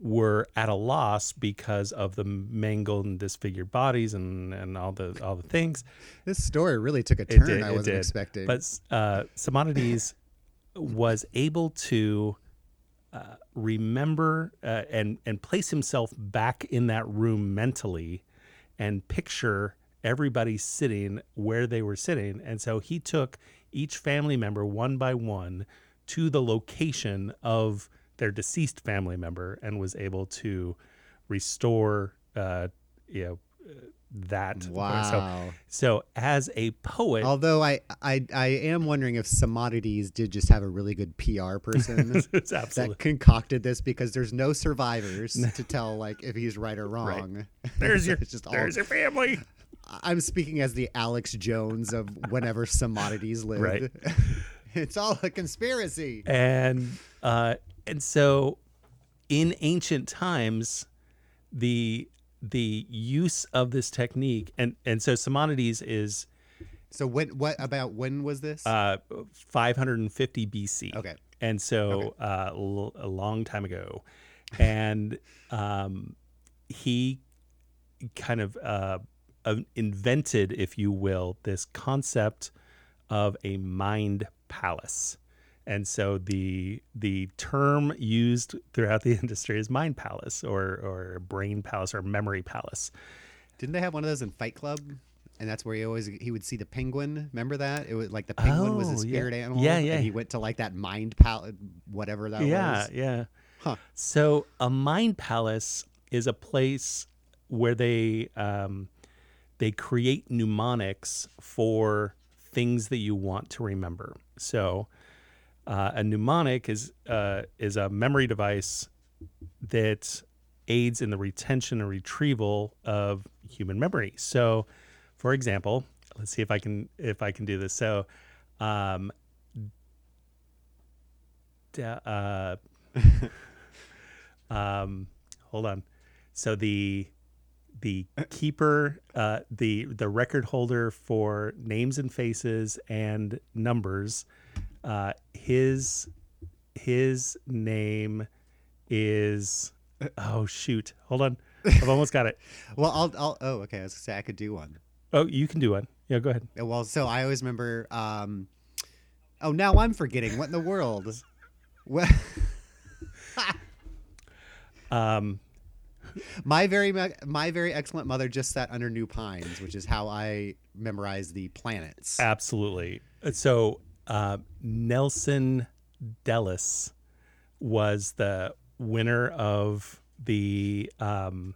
were at a loss because of the mangled and disfigured bodies and, and all the all the things. This story really took a turn did, I wasn't did. expecting. But uh, Simonides was able to uh, remember uh, and and place himself back in that room mentally, and picture everybody sitting where they were sitting. And so he took each family member one by one to the location of their deceased family member and was able to restore, uh, you know, that. So, wow. so as a poet, Although I, I I am wondering if Simonides did just have a really good PR person (laughs) that concocted this because there's no survivors to tell like if he's right or wrong. there's (laughs) your It's just all- there's your family. I'm speaking as the Alex Jones of whenever Simonides lived. Right. (laughs) it's all a conspiracy. and uh, and so in ancient times the the use of this technique and and so Simonides is So when what about when was this? uh, 550 BC. Okay. And so uh, l- a long time ago, and um, he kind of uh, uh, invented, if you will, this concept of a mind palace. And so the the term used throughout the (laughs) industry is mind palace or or brain palace or memory palace. Didn't they have one of those in Fight Club? And that's where he always he would see the penguin. Remember that? It was like the penguin was Oh, the yeah. spirit animal. Yeah, yeah. And he went to like that mind palace, whatever that yeah, was. yeah. Huh. So a mind palace is a place where they um, they create mnemonics for things that you want to remember. So, uh, a mnemonic is uh, is a memory device that aids in the retention and retrieval of human memory. So, for example, let's see if I can if I can do this. So, um, uh, (laughs) um, hold on. So the the keeper, uh, the the record holder for names and faces and numbers, uh, his his name is oh shoot, hold on, I've almost got it. (laughs) Well, I'll, I'll. Oh, okay. I was gonna say I could do one. Oh, you can do one. Yeah, go ahead. Well, so I always remember. Um, oh, now I'm forgetting. What in the world? (laughs) Well, (laughs) Um, my very my very excellent mother just sat under new pines, which is how I memorize the planets. Absolutely. So uh, Nelson Dellis was the winner of the um,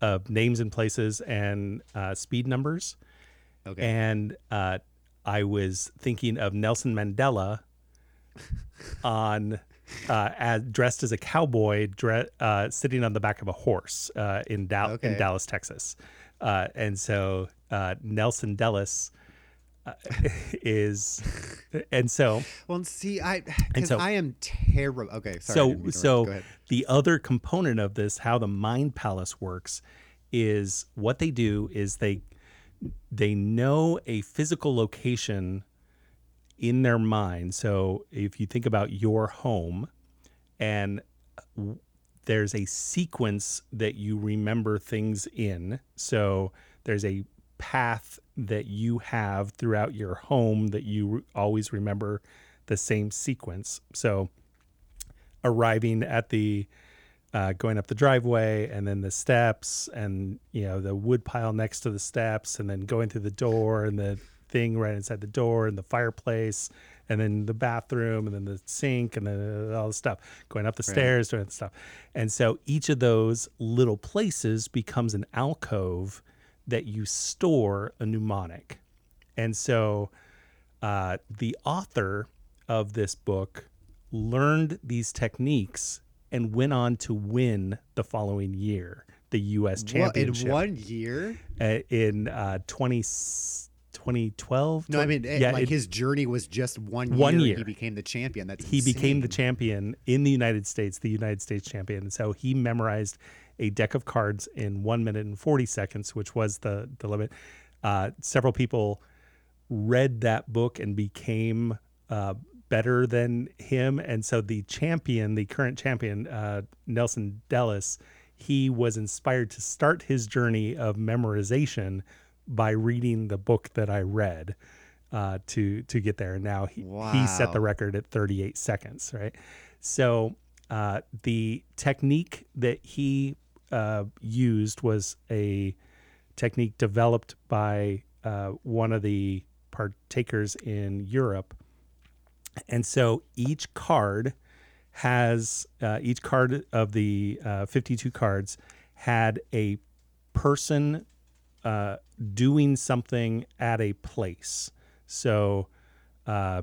of names and places and uh, speed numbers, Okay. and uh, I was thinking of Nelson Mandela (laughs) on. Uh, as dressed as a cowboy, dre- uh, sitting on the back of a horse uh, in, Dal- in Dallas, Texas, uh, and so uh, Nelson Dellis is, and so well, see, I because so- I am terrible. Okay, sorry. So didn't mean to interrupt. so the other component of this, how the mind palace works, is what they do is they they know a physical location in their mind. So if you think about your home, and there's a sequence that you remember things in. So there's a path that you have throughout your home that you re- always remember the same sequence. So arriving at the uh, going up the driveway and then the steps and you know the wood pile next to the steps and then going through the door and the thing right inside the door and the fireplace and then the bathroom and then the sink and then all the stuff. Going up the stairs doing stuff. And so each of those little places becomes an alcove that you store a mnemonic and so uh, the author of this book learned these techniques and went on to win the following year the U.S. What, in championship one year? uh, in uh, 20, 2012. No, I mean, eh, yeah, like it- his journey was just one year. One year. He became the champion. That's he became the champion in the United States, the United States champion. And so he memorized a deck of cards in one minute and 40 seconds, which was the, the limit. Uh, several people read that book and became uh, better than him. And so the champion, the current champion, uh, Nelson Dellis, he was inspired to start his journey of memorization by reading the book that I read uh, to to get there. And now he, he set the record at 38 seconds, right? So uh, the technique that he uh, used was a technique developed by uh, one of the partakers in Europe. And so each card has, uh, each card of the uh, 52 cards had a person uh, doing something at a place. So uh,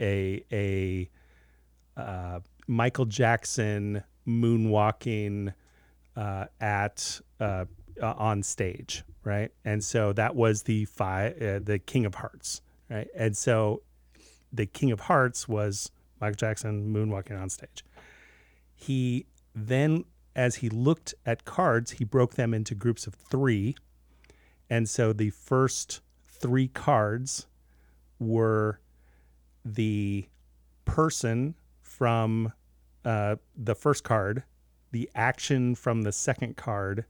a, a Michael Jackson moonwalking uh, at uh, uh, on stage, right? And so that was the five, uh, the King of Hearts, right? And so the King of Hearts was Michael Jackson moonwalking on stage. He then, as he looked at cards, he broke them into groups of three, and so the first three cards were the person from uh, the first card, the action from the second card,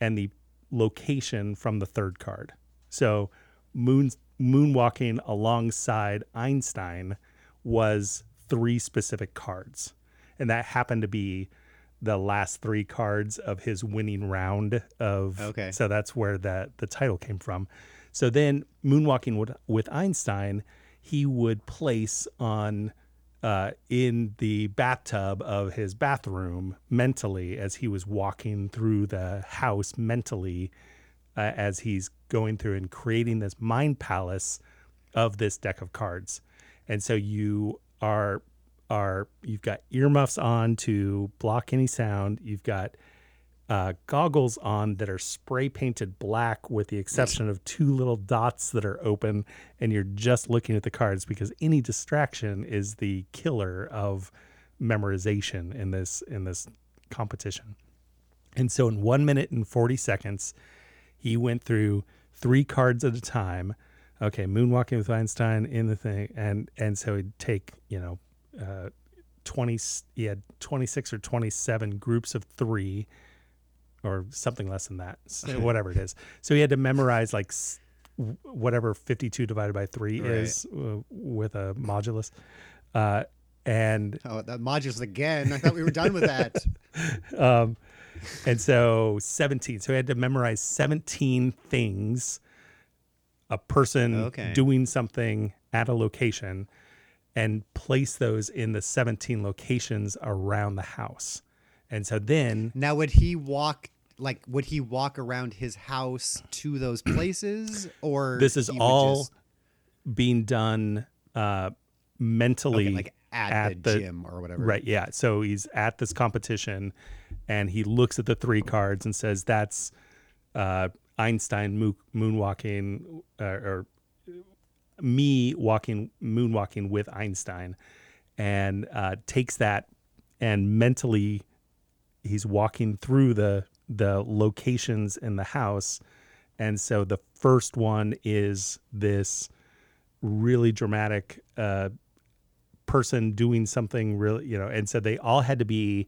and the location from the third card. So, moon moonwalking alongside Einstein was three specific cards, and that happened to be the last three cards of his winning round of Okay. so that's where that the title came from so then moonwalking with, with einstein he would place on uh, in the bathtub of his bathroom mentally as he was walking through the house mentally uh, as he's going through and creating this mind palace of this deck of cards, and so you are are you've got earmuffs on to block any sound. You've got uh, goggles on that are spray painted black, with the exception of two little dots that are open, and you're just looking at the cards because any distraction is the killer of memorization in this in this competition. And so, in one minute and forty seconds, he went through three cards at a time. Okay, moonwalking with Einstein in the thing, and and so he'd take you know. Uh, 20 he had 26 or 27 groups of three or something less than that, so whatever it is. So he had to memorize like whatever 52 divided by 3 Right. is uh, with a modulus. Uh, and Oh, that modulus again. I thought we were done with that. (laughs) um, and so 17. So he had to memorize 17 things, a person Okay. doing something at a location, and place those in the 17 locations around the house. And so then Now, would he walk like would he walk around his house to those (clears throat) places, or this is all just- being done uh, mentally okay, like at, at the, the- gym or whatever? Right. Yeah. So he's at this competition and he looks at the three cards and says, that's uh, Einstein mo- moonwalking uh, or me walking, moonwalking with Einstein and uh, takes that and mentally he's walking through the, the locations in the house. And so the first one is this really dramatic uh, person doing something really, you know, and so they all had to be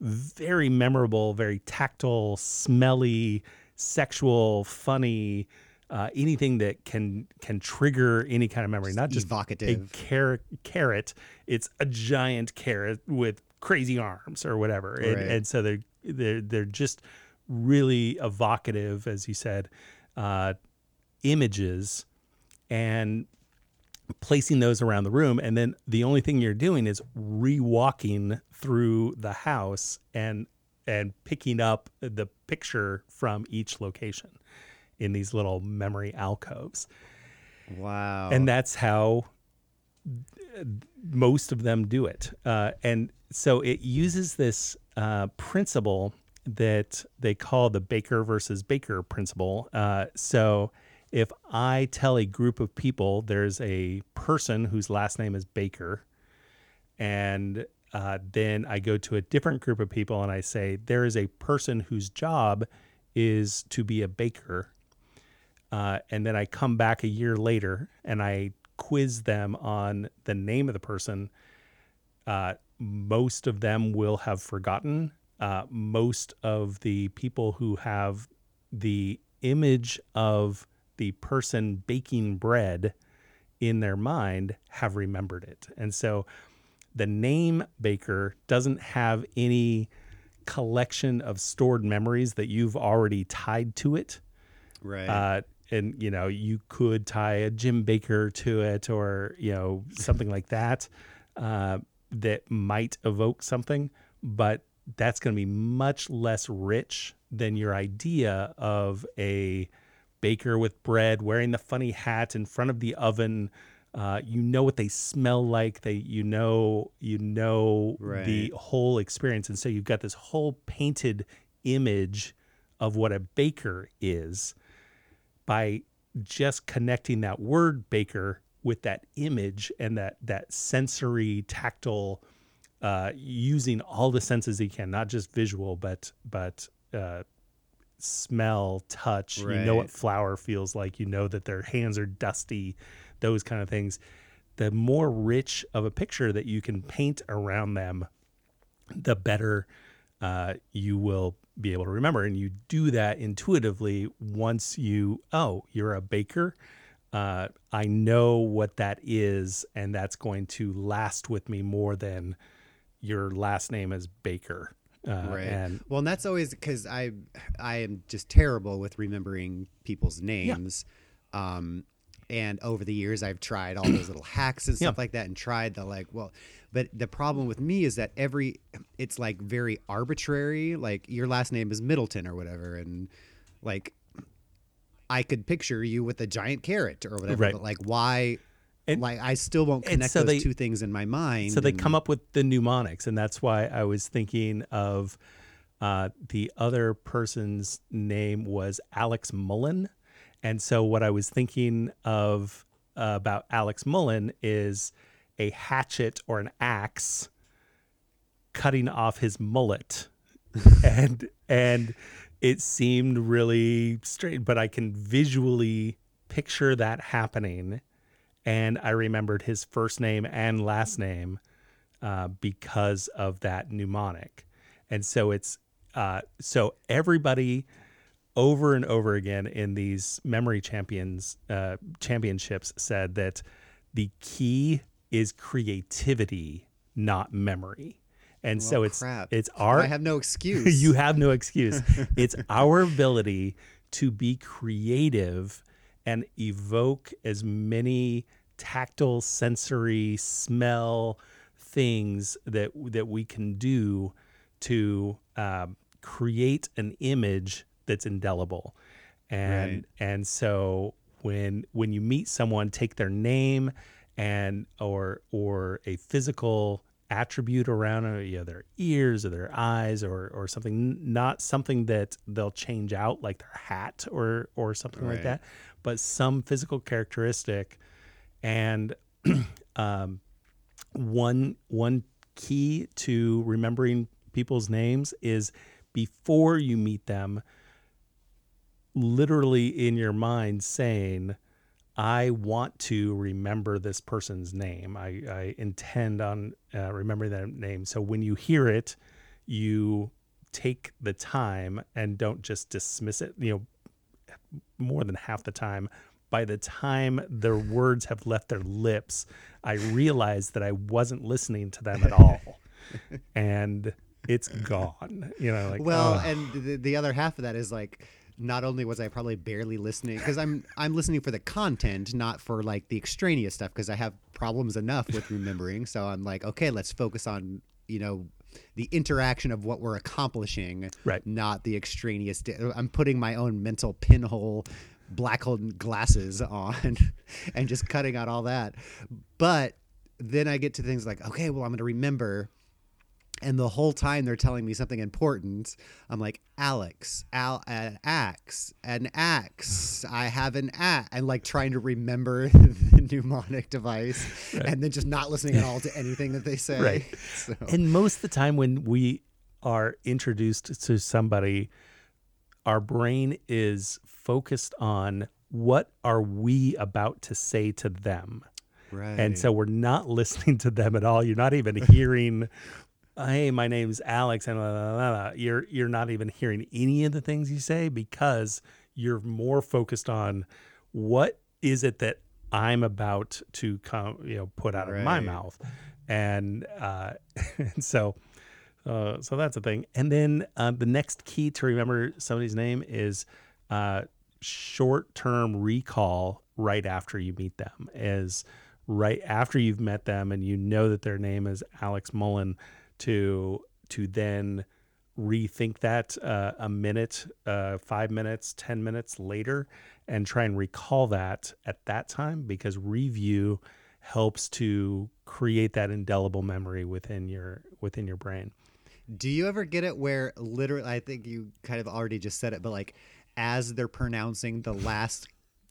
very memorable, very tactile, smelly, sexual, funny, uh, anything that can can trigger any kind of memory, not just a evocative. carrot. Carrot, it's a giant carrot with crazy arms or whatever, and, Right. and so they're they're they're just really evocative, as you said, uh, images, and placing those around the room and then the only thing you're doing is re-walking through the house and and picking up the picture from each location in these little memory alcoves Wow. and that's how most of them do it. Uh, and so it uses this uh, principle that they call the Baker versus Baker principle. Uh, so if I tell a group of people there's a person whose last name is Baker, and uh, then I go to a different group of people and I say there is a person whose job is to be a baker uh, and then I come back a year later and I quiz them on the name of the person. Uh, most of them will have forgotten. Uh, most of the people who have the image of the person baking bread in their mind have remembered it. And so the name Baker doesn't have any collection of stored memories that you've already tied to it right. uh, and you know you could tie a Jim Baker to it or you know something like that uh, that might evoke something, but that's going to be much less rich than your idea of a baker with bread wearing the funny hat in front of the oven. Uh, you know what they smell like. They you know you know the whole experience, and so you've got this whole painted image of what a baker is by just connecting that word baker with that image and that that sensory tactile uh, using all the senses he can not just visual but but uh, smell touch you know what Right. flour feels like you know that their hands are dusty those kind of things the more rich of a picture that you can paint around them the better uh, you will be able to remember. And you do that intuitively once you, oh, you're a baker. Uh, I know what that is, and that's going to last with me more than your last name is Baker. Uh, right. And well, and that's always because I I am just terrible with remembering people's names. Um, and over the years, I've tried all those little hacks and stuff Yeah. like that, and tried the like. Well, but the problem with me is that every it's like very arbitrary. Like your last name is Middleton or whatever, and like I could picture you with a giant carrot or whatever. Right. But like, why? And- like, I still won't connect so those they- two things in my mind. So they and- come up with the mnemonics, and that's why I was thinking of uh, the other person's name was Alex Mullen, and so what I was thinking of uh, about Alex Mullen is a hatchet or an axe cutting off his mullet, (laughs) and and it seemed really strange, but I can visually picture that happening and I remembered his first name and last name uh, because of that mnemonic. And so it's uh, so everybody over and over again in these memory champions uh, championships said that the key is creativity, not memory. And so it's crap. it's our I have no (laughs) excuse. you have no excuse. (laughs) it's our ability to be creative and evoke as many tactile, sensory, smell things that that we can do to um, create an image that's indelible. And Right. and so when when you meet someone, take their name and or or a physical attribute around you know, their ears or their eyes or or something not something that they'll change out like their hat or or something like that but some physical characteristic and (clears throat) um, one one key to remembering people's names is before you meet them literally in your mind saying I want to remember this person's name. I, I intend on uh, remembering that name. So when you hear it, you take the time and don't just dismiss it. You know, more than half the time. By the time their words have left their lips, I realize that I wasn't listening to them at (laughs) all, and it's gone. You know, like Well, and the, the other half of that is like, not only was I probably barely listening because I'm I'm listening for the content, not for like the extraneous stuff because I have problems enough with remembering. So I'm like, okay, let's focus on you know the interaction of what we're accomplishing, Right. Not the extraneous. di- I'm putting my own mental pinhole black hole glasses on (laughs) and just cutting out all that. But then I get to things like, okay, well, I'm going to remember and the whole time they're telling me something important i'm like alex al uh, an axe an axe i have an axe and like trying to remember (laughs) the mnemonic device and then just not listening at all to anything that they say Right. (laughs) so, And most of the time, when we are introduced to somebody, our brain is focused on what are we about to say to them. right And so we're not (laughs) listening to them at all. You're not even hearing, hey, my name's Alex, and blah, blah, blah, you're you're not even hearing any of the things you say because you're more focused on what is it that I'm about to come, you know, put out of my mouth, and uh, (laughs) and so. Uh, so that's a thing. And then uh, the next key to remember somebody's name is uh, short term recall right after you meet them. Is right after you've met them and you know that their name is Alex Mullen to to then rethink that uh, a minute, uh, five minutes, ten minutes later, and try and recall that at that time because review helps to create that indelible memory within your within your brain. do you ever get it where literally i think you kind of already just said it but like as they're pronouncing the last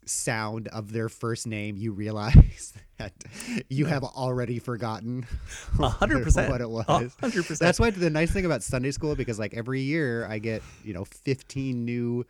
sound of their first name you realize (laughs) that you have already forgotten (laughs) A hundred percent what it was A hundred percent. That's why the nice thing about Sunday school because like every year I get you know 15 new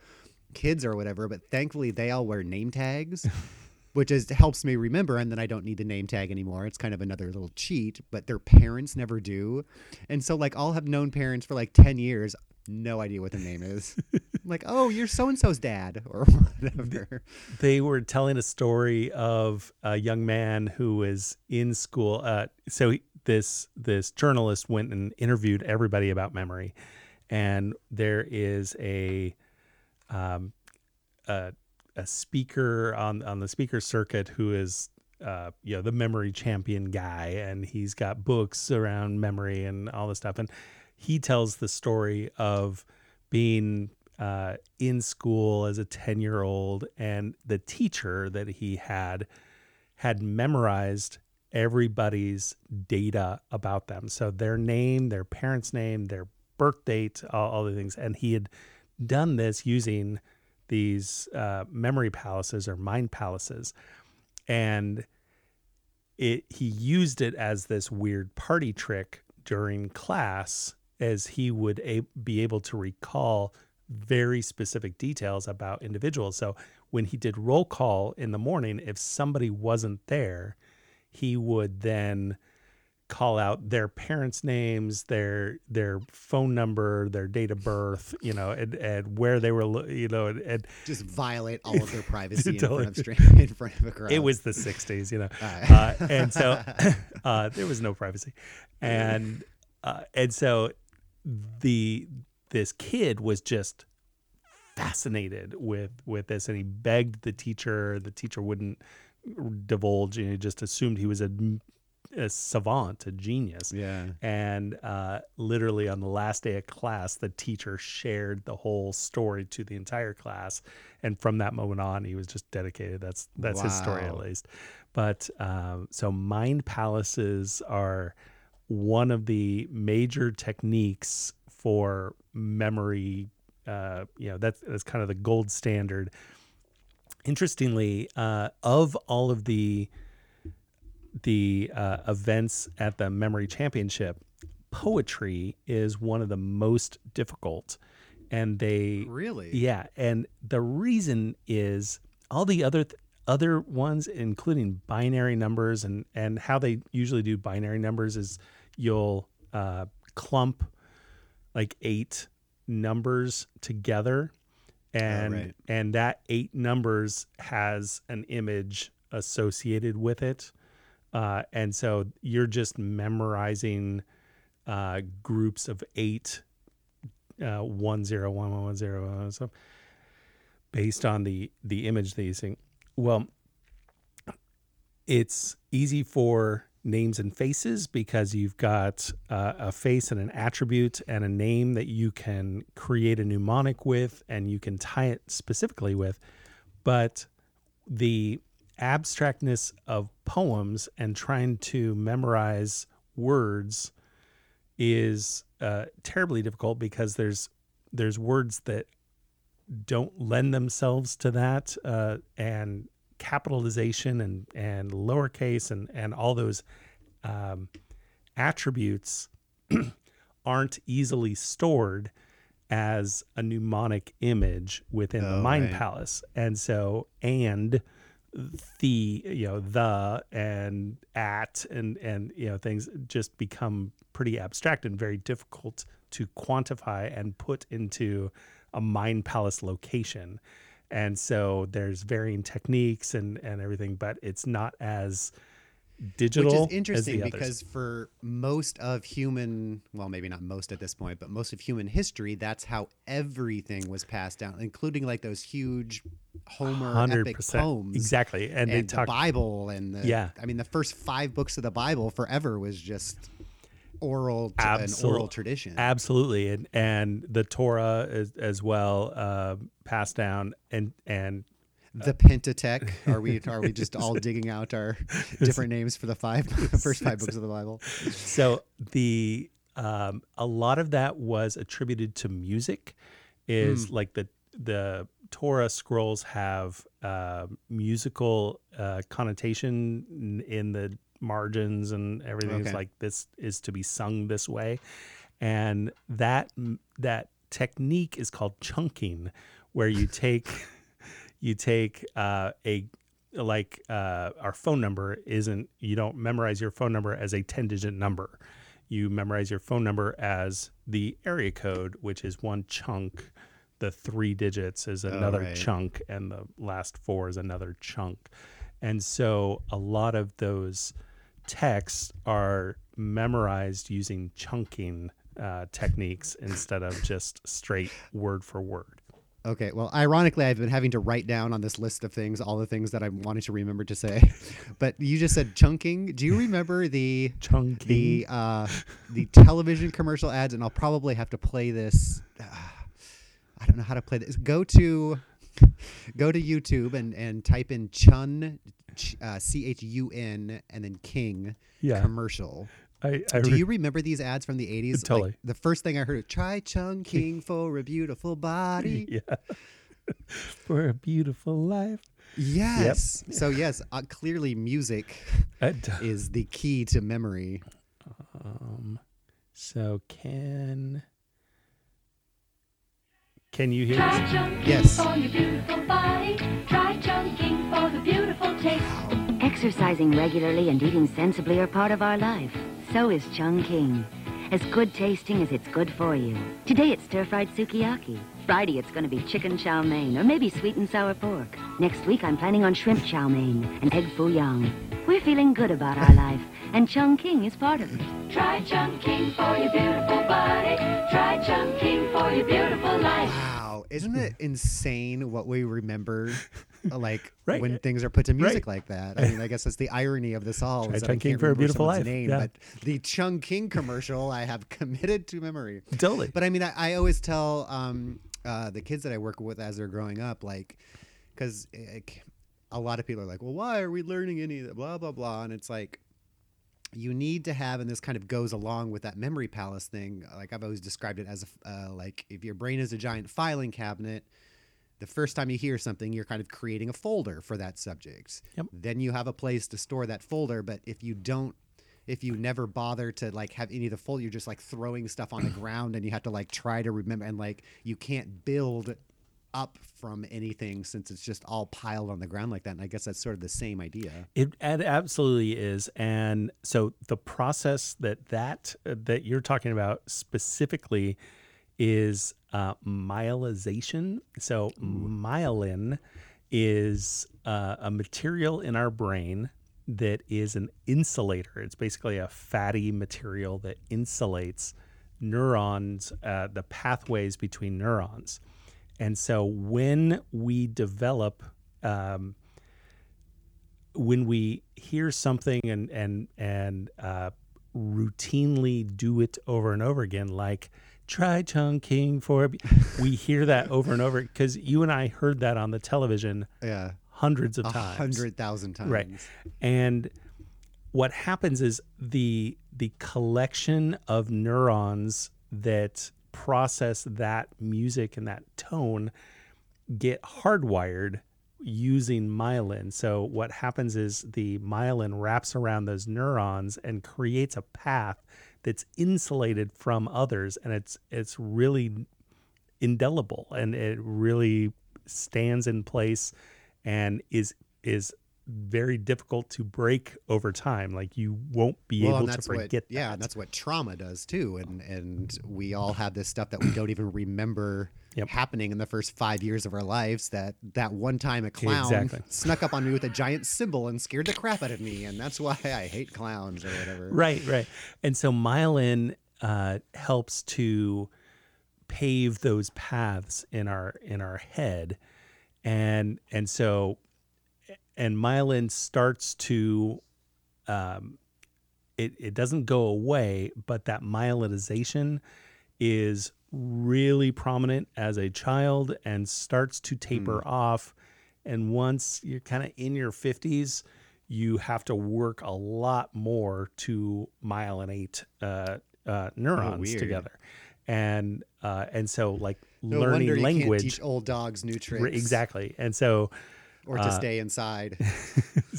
kids or whatever, but thankfully they all wear name tags, (laughs) which is helps me remember, and then I don't need the name tag anymore. It's kind of another little cheat, but their parents never do, and so like I'll have known parents for like 10 years. No idea what the name (laughs) is. like, oh, you're so and so's dad, or (laughs) whatever. they were telling a story of a young man who was in school. Uh, so he- this this journalist went and interviewed everybody about memory, and there is a um, a, a speaker on on the speaker circuit who is uh, you know the memory champion guy, and he's got books around memory and all this stuff, and he tells the story of being uh, in school as a 10 year old, and the teacher that he had had memorized everybody's data about them. So their name, their parents' name, their birth date, all, all the things. And he had done this using these uh, memory palaces or mind palaces. And it he used it as this weird party trick during class as he would a- be able to recall very specific details about individuals. So when he did roll call in the morning, if somebody wasn't there, he would then call out their parents' names, their their phone number, their date of birth, you know, and, and where they were, you know, and, and Just violate all of their (laughs) privacy in Totally. front of in front of a crowd. it was the 60s, you know, (laughs) uh, and so (laughs) uh, there was no privacy, and uh, and so the this kid was just fascinated with with this, and he begged the teacher. The teacher wouldn't divulge, and he just assumed he was a, a savant, a genius. yeah. And uh, literally on the last day of class, the teacher shared the whole story to the entire class, and from that moment on, he was just dedicated. That's that's his story at least. But um, so mind palaces are one of the major techniques for memory. Uh, you know, that's that's kind of the gold standard. Interestingly, uh, of all of the the uh, events at the Memory Championship, poetry is one of the most difficult, and they Really? yeah, and the reason is all the other th- other ones, including binary numbers and and how they usually do binary numbers is you'll uh, clump like eight numbers together, and right. and that eight numbers has an image associated with it, uh, and so you're just memorizing uh, groups of eight uh, one zero one one one zero one so based on the the image that you see. Well, it's easy for names and faces because you've got uh, a face and an attribute and a name that you can create a mnemonic with and you can tie it specifically with. But the abstractness of poems and trying to memorize words is uh, terribly difficult because there's there's words that don't lend themselves to that uh, and capitalization and and lowercase and and all those um, attributes (clears throat) aren't easily stored as a mnemonic image within the Oh, mind right. palace and so and the you know the and at and and you know things just become pretty abstract and very difficult to quantify and put into a mind palace location and so there's varying techniques and and everything but it's not as digital Which is interesting because for most of human, well, maybe not most at this point, but most of human history, that's how everything was passed down, including like those huge Homer epic 100% poems. exactly and, And, they the talk Bible and the, Yeah. I mean, the first five books of the Bible forever was just oral, t- an oral tradition. Absolutely, and and the Torah as, as well uh, passed down, and and the Pentateuch. (laughs) Are we are we just all digging out our different names for the five (laughs) first five books of the Bible? so the um, a lot of that was attributed to music, is like the the Torah scrolls have uh, musical uh, connotation in the margins and everything. It's Okay. like this is to be sung this way, and that that technique is called chunking, where you take (laughs) you take uh, a like uh, our phone number isn't you don't memorize your phone number as a 10 digit number you memorize your phone number as the area code which is one chunk the three digits is another right. chunk and the last four is another chunk and so a lot of those texts are memorized using chunking uh, techniques instead of just straight word for word Okay, well, ironically, I've been having to write down on this list of things all the things that I wanted to remember to say. (laughs) But you just said chunking. Do you remember the chunking the uh, the television commercial ads? And I'll probably have to play this. I don't know how to play this. Go to go to YouTube and and type in Chun Uh, C H U N and then King Yeah. commercial. I, I Do you remember these ads from the 80s? Totally. Like, the first thing I heard, try Chun King for a beautiful body. (laughs) yeah. (laughs) For a beautiful life. Yes. So, yes, uh, clearly music (laughs) is the key to memory. um, so can can you hear Try this? Chun King Yes. for your beautiful body. Try Chun King for the beautiful taste. Exercising regularly and eating sensibly are part of our life. So is Chun King. As good tasting as it's good for you. Today it's stir-fried sukiyaki. Friday it's going to be chicken chow mein or maybe sweet and sour pork. Next week I'm planning on shrimp chow mein and egg foo young. We're feeling good about our life, and Chun King is part of it. Try Chun King for your beautiful body. Try Chun King for your beautiful life. Wow. Isn't it insane what we remember, (laughs) like Right. when things are put to music Right. like that? I mean, I guess that's the irony of this all. Try is Chun King for a Beautiful someone's Life, Name, yeah. But the Chun King commercial, I have (laughs) committed to memory. Totally. But I mean, I, I always tell um, uh, the kids that I work with as they're growing up, like, because a lot of people are like, well, why are we learning any of that? Blah, blah, blah. And it's like, you need to have, and this kind of goes along with that memory palace thing. Like I've always described it as a, uh, like if your brain is a giant filing cabinet, the first time you hear something, you're kind of creating a folder for that subject. Yep. Then you have a place to store that folder. But if you don't, if you never bother to like have any of the folder, you're just like throwing stuff on the ground and you have to like try to remember and like you can't build up from anything since it's just all piled on the ground like that. And I guess that's sort of the same idea. It, it absolutely is, and so the process that that that you're talking about specifically is uh, myelization. So myelin is uh, a material in our brain that is an insulator. It's basically a fatty material that insulates neurons, uh, the pathways between neurons. And so when we develop um, when we hear something and and and uh, routinely do it over and over again, like try Chun King for, we hear that over and over because you and I heard that on the television Yeah. hundreds of A times, hundred thousand times. right? And what happens is the the collection of neurons that process that music and that tone get hardwired using myelin. So what happens is the myelin wraps around those neurons and creates a path that's insulated from others and it's it's really indelible and it really stands in place and is is very difficult to break over time like you won't be Well, able to that's what, forget yeah, that. and that's what trauma does too. And and we all have this stuff that we don't even remember Yep. happening in the first five years of our lives. That that one time a clown Exactly. (laughs) snuck up on me with a giant cymbal and scared the crap out of me, and that's why I hate clowns or whatever. Right, right. And so myelin uh, helps to pave those paths in our in our head, and and so and myelin starts to um, it it doesn't go away, but that myelinization is really prominent as a child and starts to taper off. And once you're kind of in your 50s, you have to work a lot more to myelinate uh, uh, neurons weird. together. And uh, and so like No learning wonder you can't language teach old dogs new tricks. exactly. And so Or to stay inside.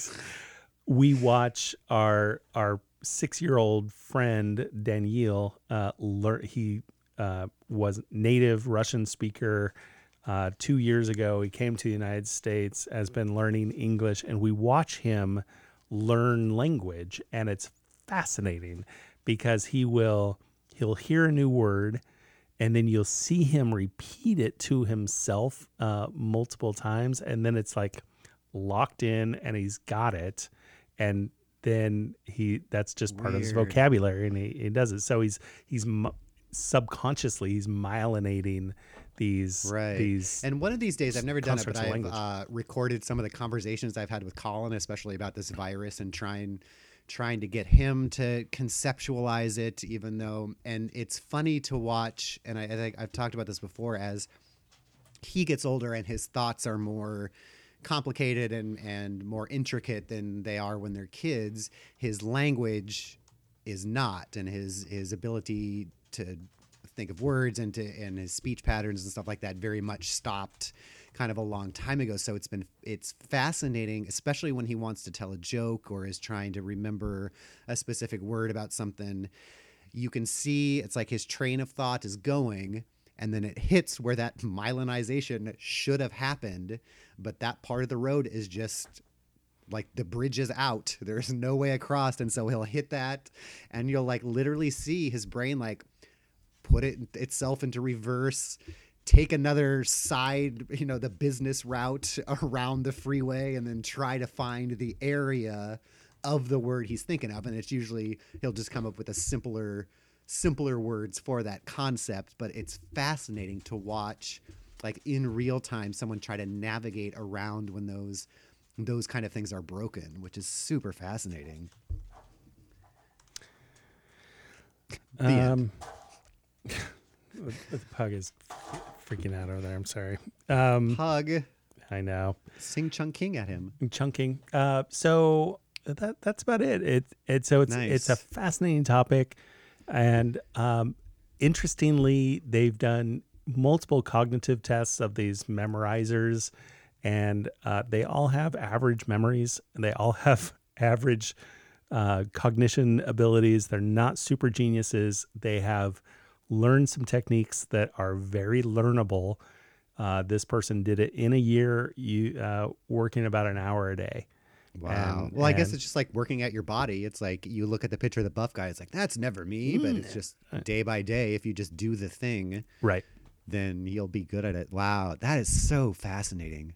(laughs) we watch our our six year old friend Daniel. Uh, learn. He uh, was native Russian speaker. Uh, two years ago, he came to the United States. Has been learning English, and we watch him learn language, and it's fascinating because he will he'll hear a new word and then you'll see him repeat it to himself uh, multiple times and then it's like locked in and he's got it and then he that's just part of his vocabulary and he, he does it. So he's he's subconsciously he's myelinating these Right. these And one of these days, I've never done it, but I've uh, recorded some of the conversations I've had with Colin, especially about this virus, and trying trying to get him to conceptualize it. Even though, and it's funny to watch, and I, I think I've talked about this before as he gets older and his thoughts are more complicated and and more intricate than they are when they're kids. His language is not, and his his ability to think of words and to and his speech patterns and stuff like that very much stopped kind of a long time ago. So it's been it's fascinating especially when he wants to tell a joke or is trying to remember a specific word about something. You can see it's like his train of thought is going and then it hits where that (laughs) myelonization should have happened but that part of the road is just like the bridge is out. (laughs) There's no way across and so he'll hit that and you'll like literally see his brain like put it itself into reverse take another side you know the business route (laughs) around the freeway and then try to find the area of the word he's thinking of and it's usually he'll just come up with a simpler simpler words for that concept but it's fascinating to watch like in real time someone try to navigate around when those those kind of things are broken which is super fascinating The end. Um, (laughs) the pug is freaking out over there. I'm sorry. Um, hug I know. Sing Chun King at him Chun King. Uh, so that that's about it. It it so it's it's a fascinating topic, and um, interestingly, they've done multiple cognitive tests of these memorizers, and uh, they all have average memories, and they all (laughs) have average uh, cognition abilities. They're not super geniuses. They have learned some techniques that are very learnable. Uh, this person did it in a year, you uh, working about an hour a day. Wow. And- well, I guess it's just like working at your body. It's like you look at the picture of the buff guy. It's like that's never me, but it's just day by day. If you just do the thing, Right. then you'll be good at it. Wow, that is so fascinating.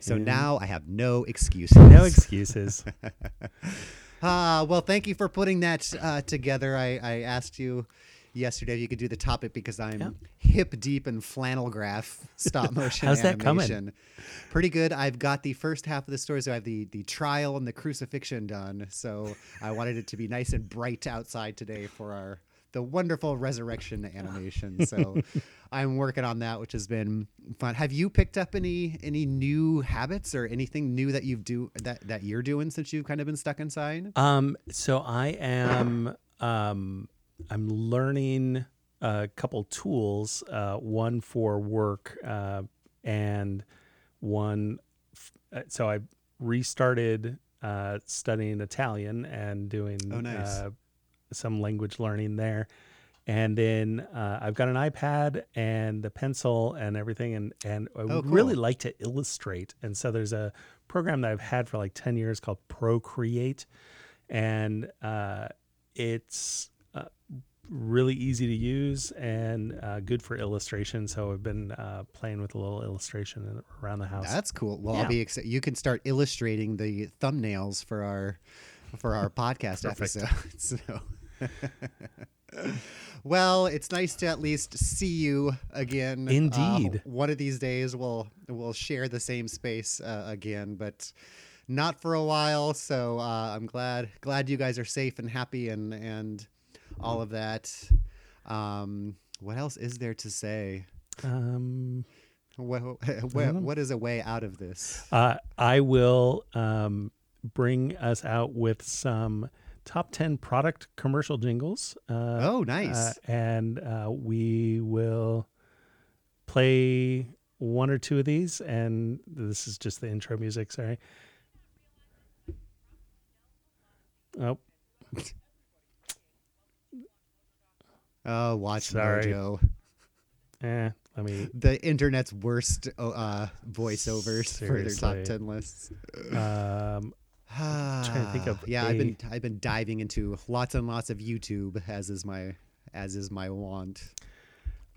So now I have no excuses. No excuses. (laughs) Ah, well, thank you for putting that uh, together. I, I asked you yesterday you could do the topic because I'm Yeah. hip deep in flannel graph (laughs) stop (laughs) motion How's that coming? Pretty good. I've got the first half of the story, so I have the the trial and the crucifixion done. So I wanted it to be nice and bright outside today for our the wonderful resurrection (laughs) animation. So I'm working on that, which has been fun. Have you picked up any any new habits or anything new that you've do that that you're doing since you've kind of been stuck inside? Um, so I am um, I'm learning a couple tools. Uh, one for work, uh, and one. f- uh, So I restarted uh, studying Italian and doing Oh, nice. uh, some language learning there. And then uh, I've got an iPad and the pencil and everything, and and I Oh, would really like to illustrate. And so there's a program that I've had for like ten years called Procreate, and uh, it's uh, really easy to use and uh, good for illustration. So I've been uh, playing with a little illustration around the house. That's cool. Well, I'll be excited. You can start illustrating the thumbnails for our for our (laughs) podcast Perfect. episode. (laughs) So. (laughs) well, it's nice to at least see you again. Uh, Indeed. one of these days we'll we'll share the same space uh, again, but not for a while. So uh, I'm glad glad you guys are safe and happy and and all of that. Um, what else is there to say? um, What, what, what is a way out of this? Uh, I will um, bring us out with some top 10 product commercial jingles. Uh, Oh, nice. uh, and uh, we will play one or two of these. And this is just the intro music. Sorry. Oh, (laughs) Oh, watch Sorry. Mojo. eh, let me. The internet's worst uh, voiceovers for their top ten lists. Um, trying to think of (sighs) yeah, I've been I've been diving into lots and lots of YouTube as is my as is my want.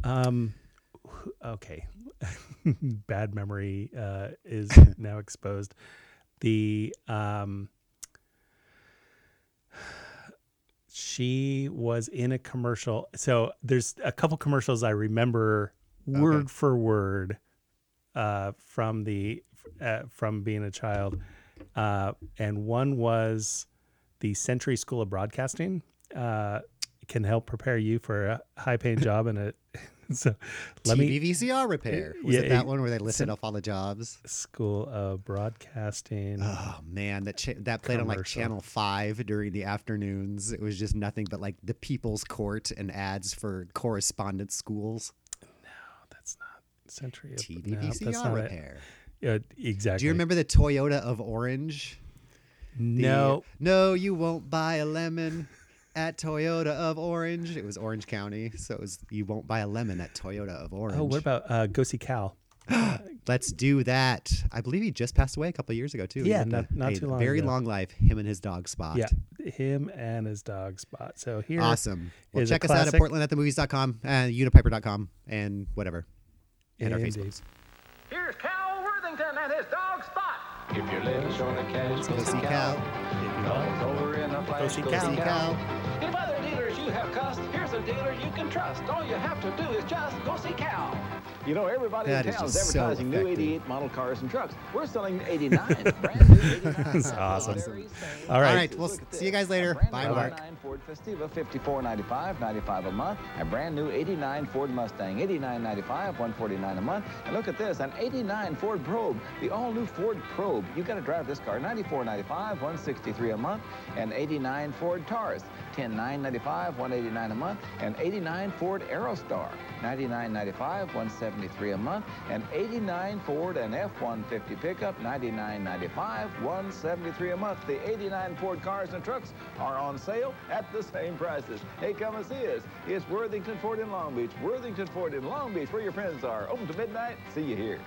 Um, okay, (laughs) bad memory uh, is (laughs) now exposed. The um, she was in a commercial. So there's a couple commercials I remember word for word uh, from the uh, from being a child, uh, and one was the Century School of Broadcasting. Uh, can help prepare you for a high paying (laughs) job in a (laughs) so let me TV VCR repair. Was Yeah, it that it- one where they listed off all the jobs? School of Broadcasting. Oh man, that cha- that played on like Channel Five during the afternoons. It was just nothing but like the People's Court and ads for correspondence schools. No, that's not Century. of- TV no, that's VCR it. repair. Yeah, exactly. Do you remember the Toyota of Orange? The, No. no, you won't buy a lemon at Toyota of Orange. It was Orange County, so it was you won't buy a lemon at Toyota of Orange. Oh, what about uh, Go See Cal? (gasps) Let's do that. I believe he just passed away a couple of years ago too. Yeah, lived not- a- not a too long Very ago. long life. Him and his dog Spot. Yeah, him and his dog Spot. So here, Awesome. Well, is check us out at classic. portlandatthemovies.com and unipiper.com and whatever. And our Indeed. Facebooks. Here's Cal Worthington and his dog Spot. If you're living short of cash, Go see Cal. It's over in a flash. see Go Cal. see Cal. Have cussed, here's a dealer you can trust. All you have to do is just go see Cal. You know, everybody That in is town is just so advertising new 88 model cars and trucks. We're selling (laughs) 89, brand new 89. That's awesome. All right. All right. We'll Look at see you guys later. Brand Bye, new Mark. 89 Ford Festiva, 54.95, 95 a month. A brand new 89 Ford Mustang, 89.95, 149 a month. And look at this, an 89 Ford Probe, the all-new Ford Probe. You got to drive this car, 94.95, 163 a month. And 89 Ford Taurus, 10.995, 189 a month. And 89 Ford Aerostar, 99.95, 173 a month. And 89 Ford and F-150 pickup, 99.95, 173 a month. The 89 Ford cars and trucks are on sale at the same prices. Hey, come and see us. It's Worthington Ford in Long Beach. Worthington Ford in Long Beach, where your friends are. Open to midnight. See you here.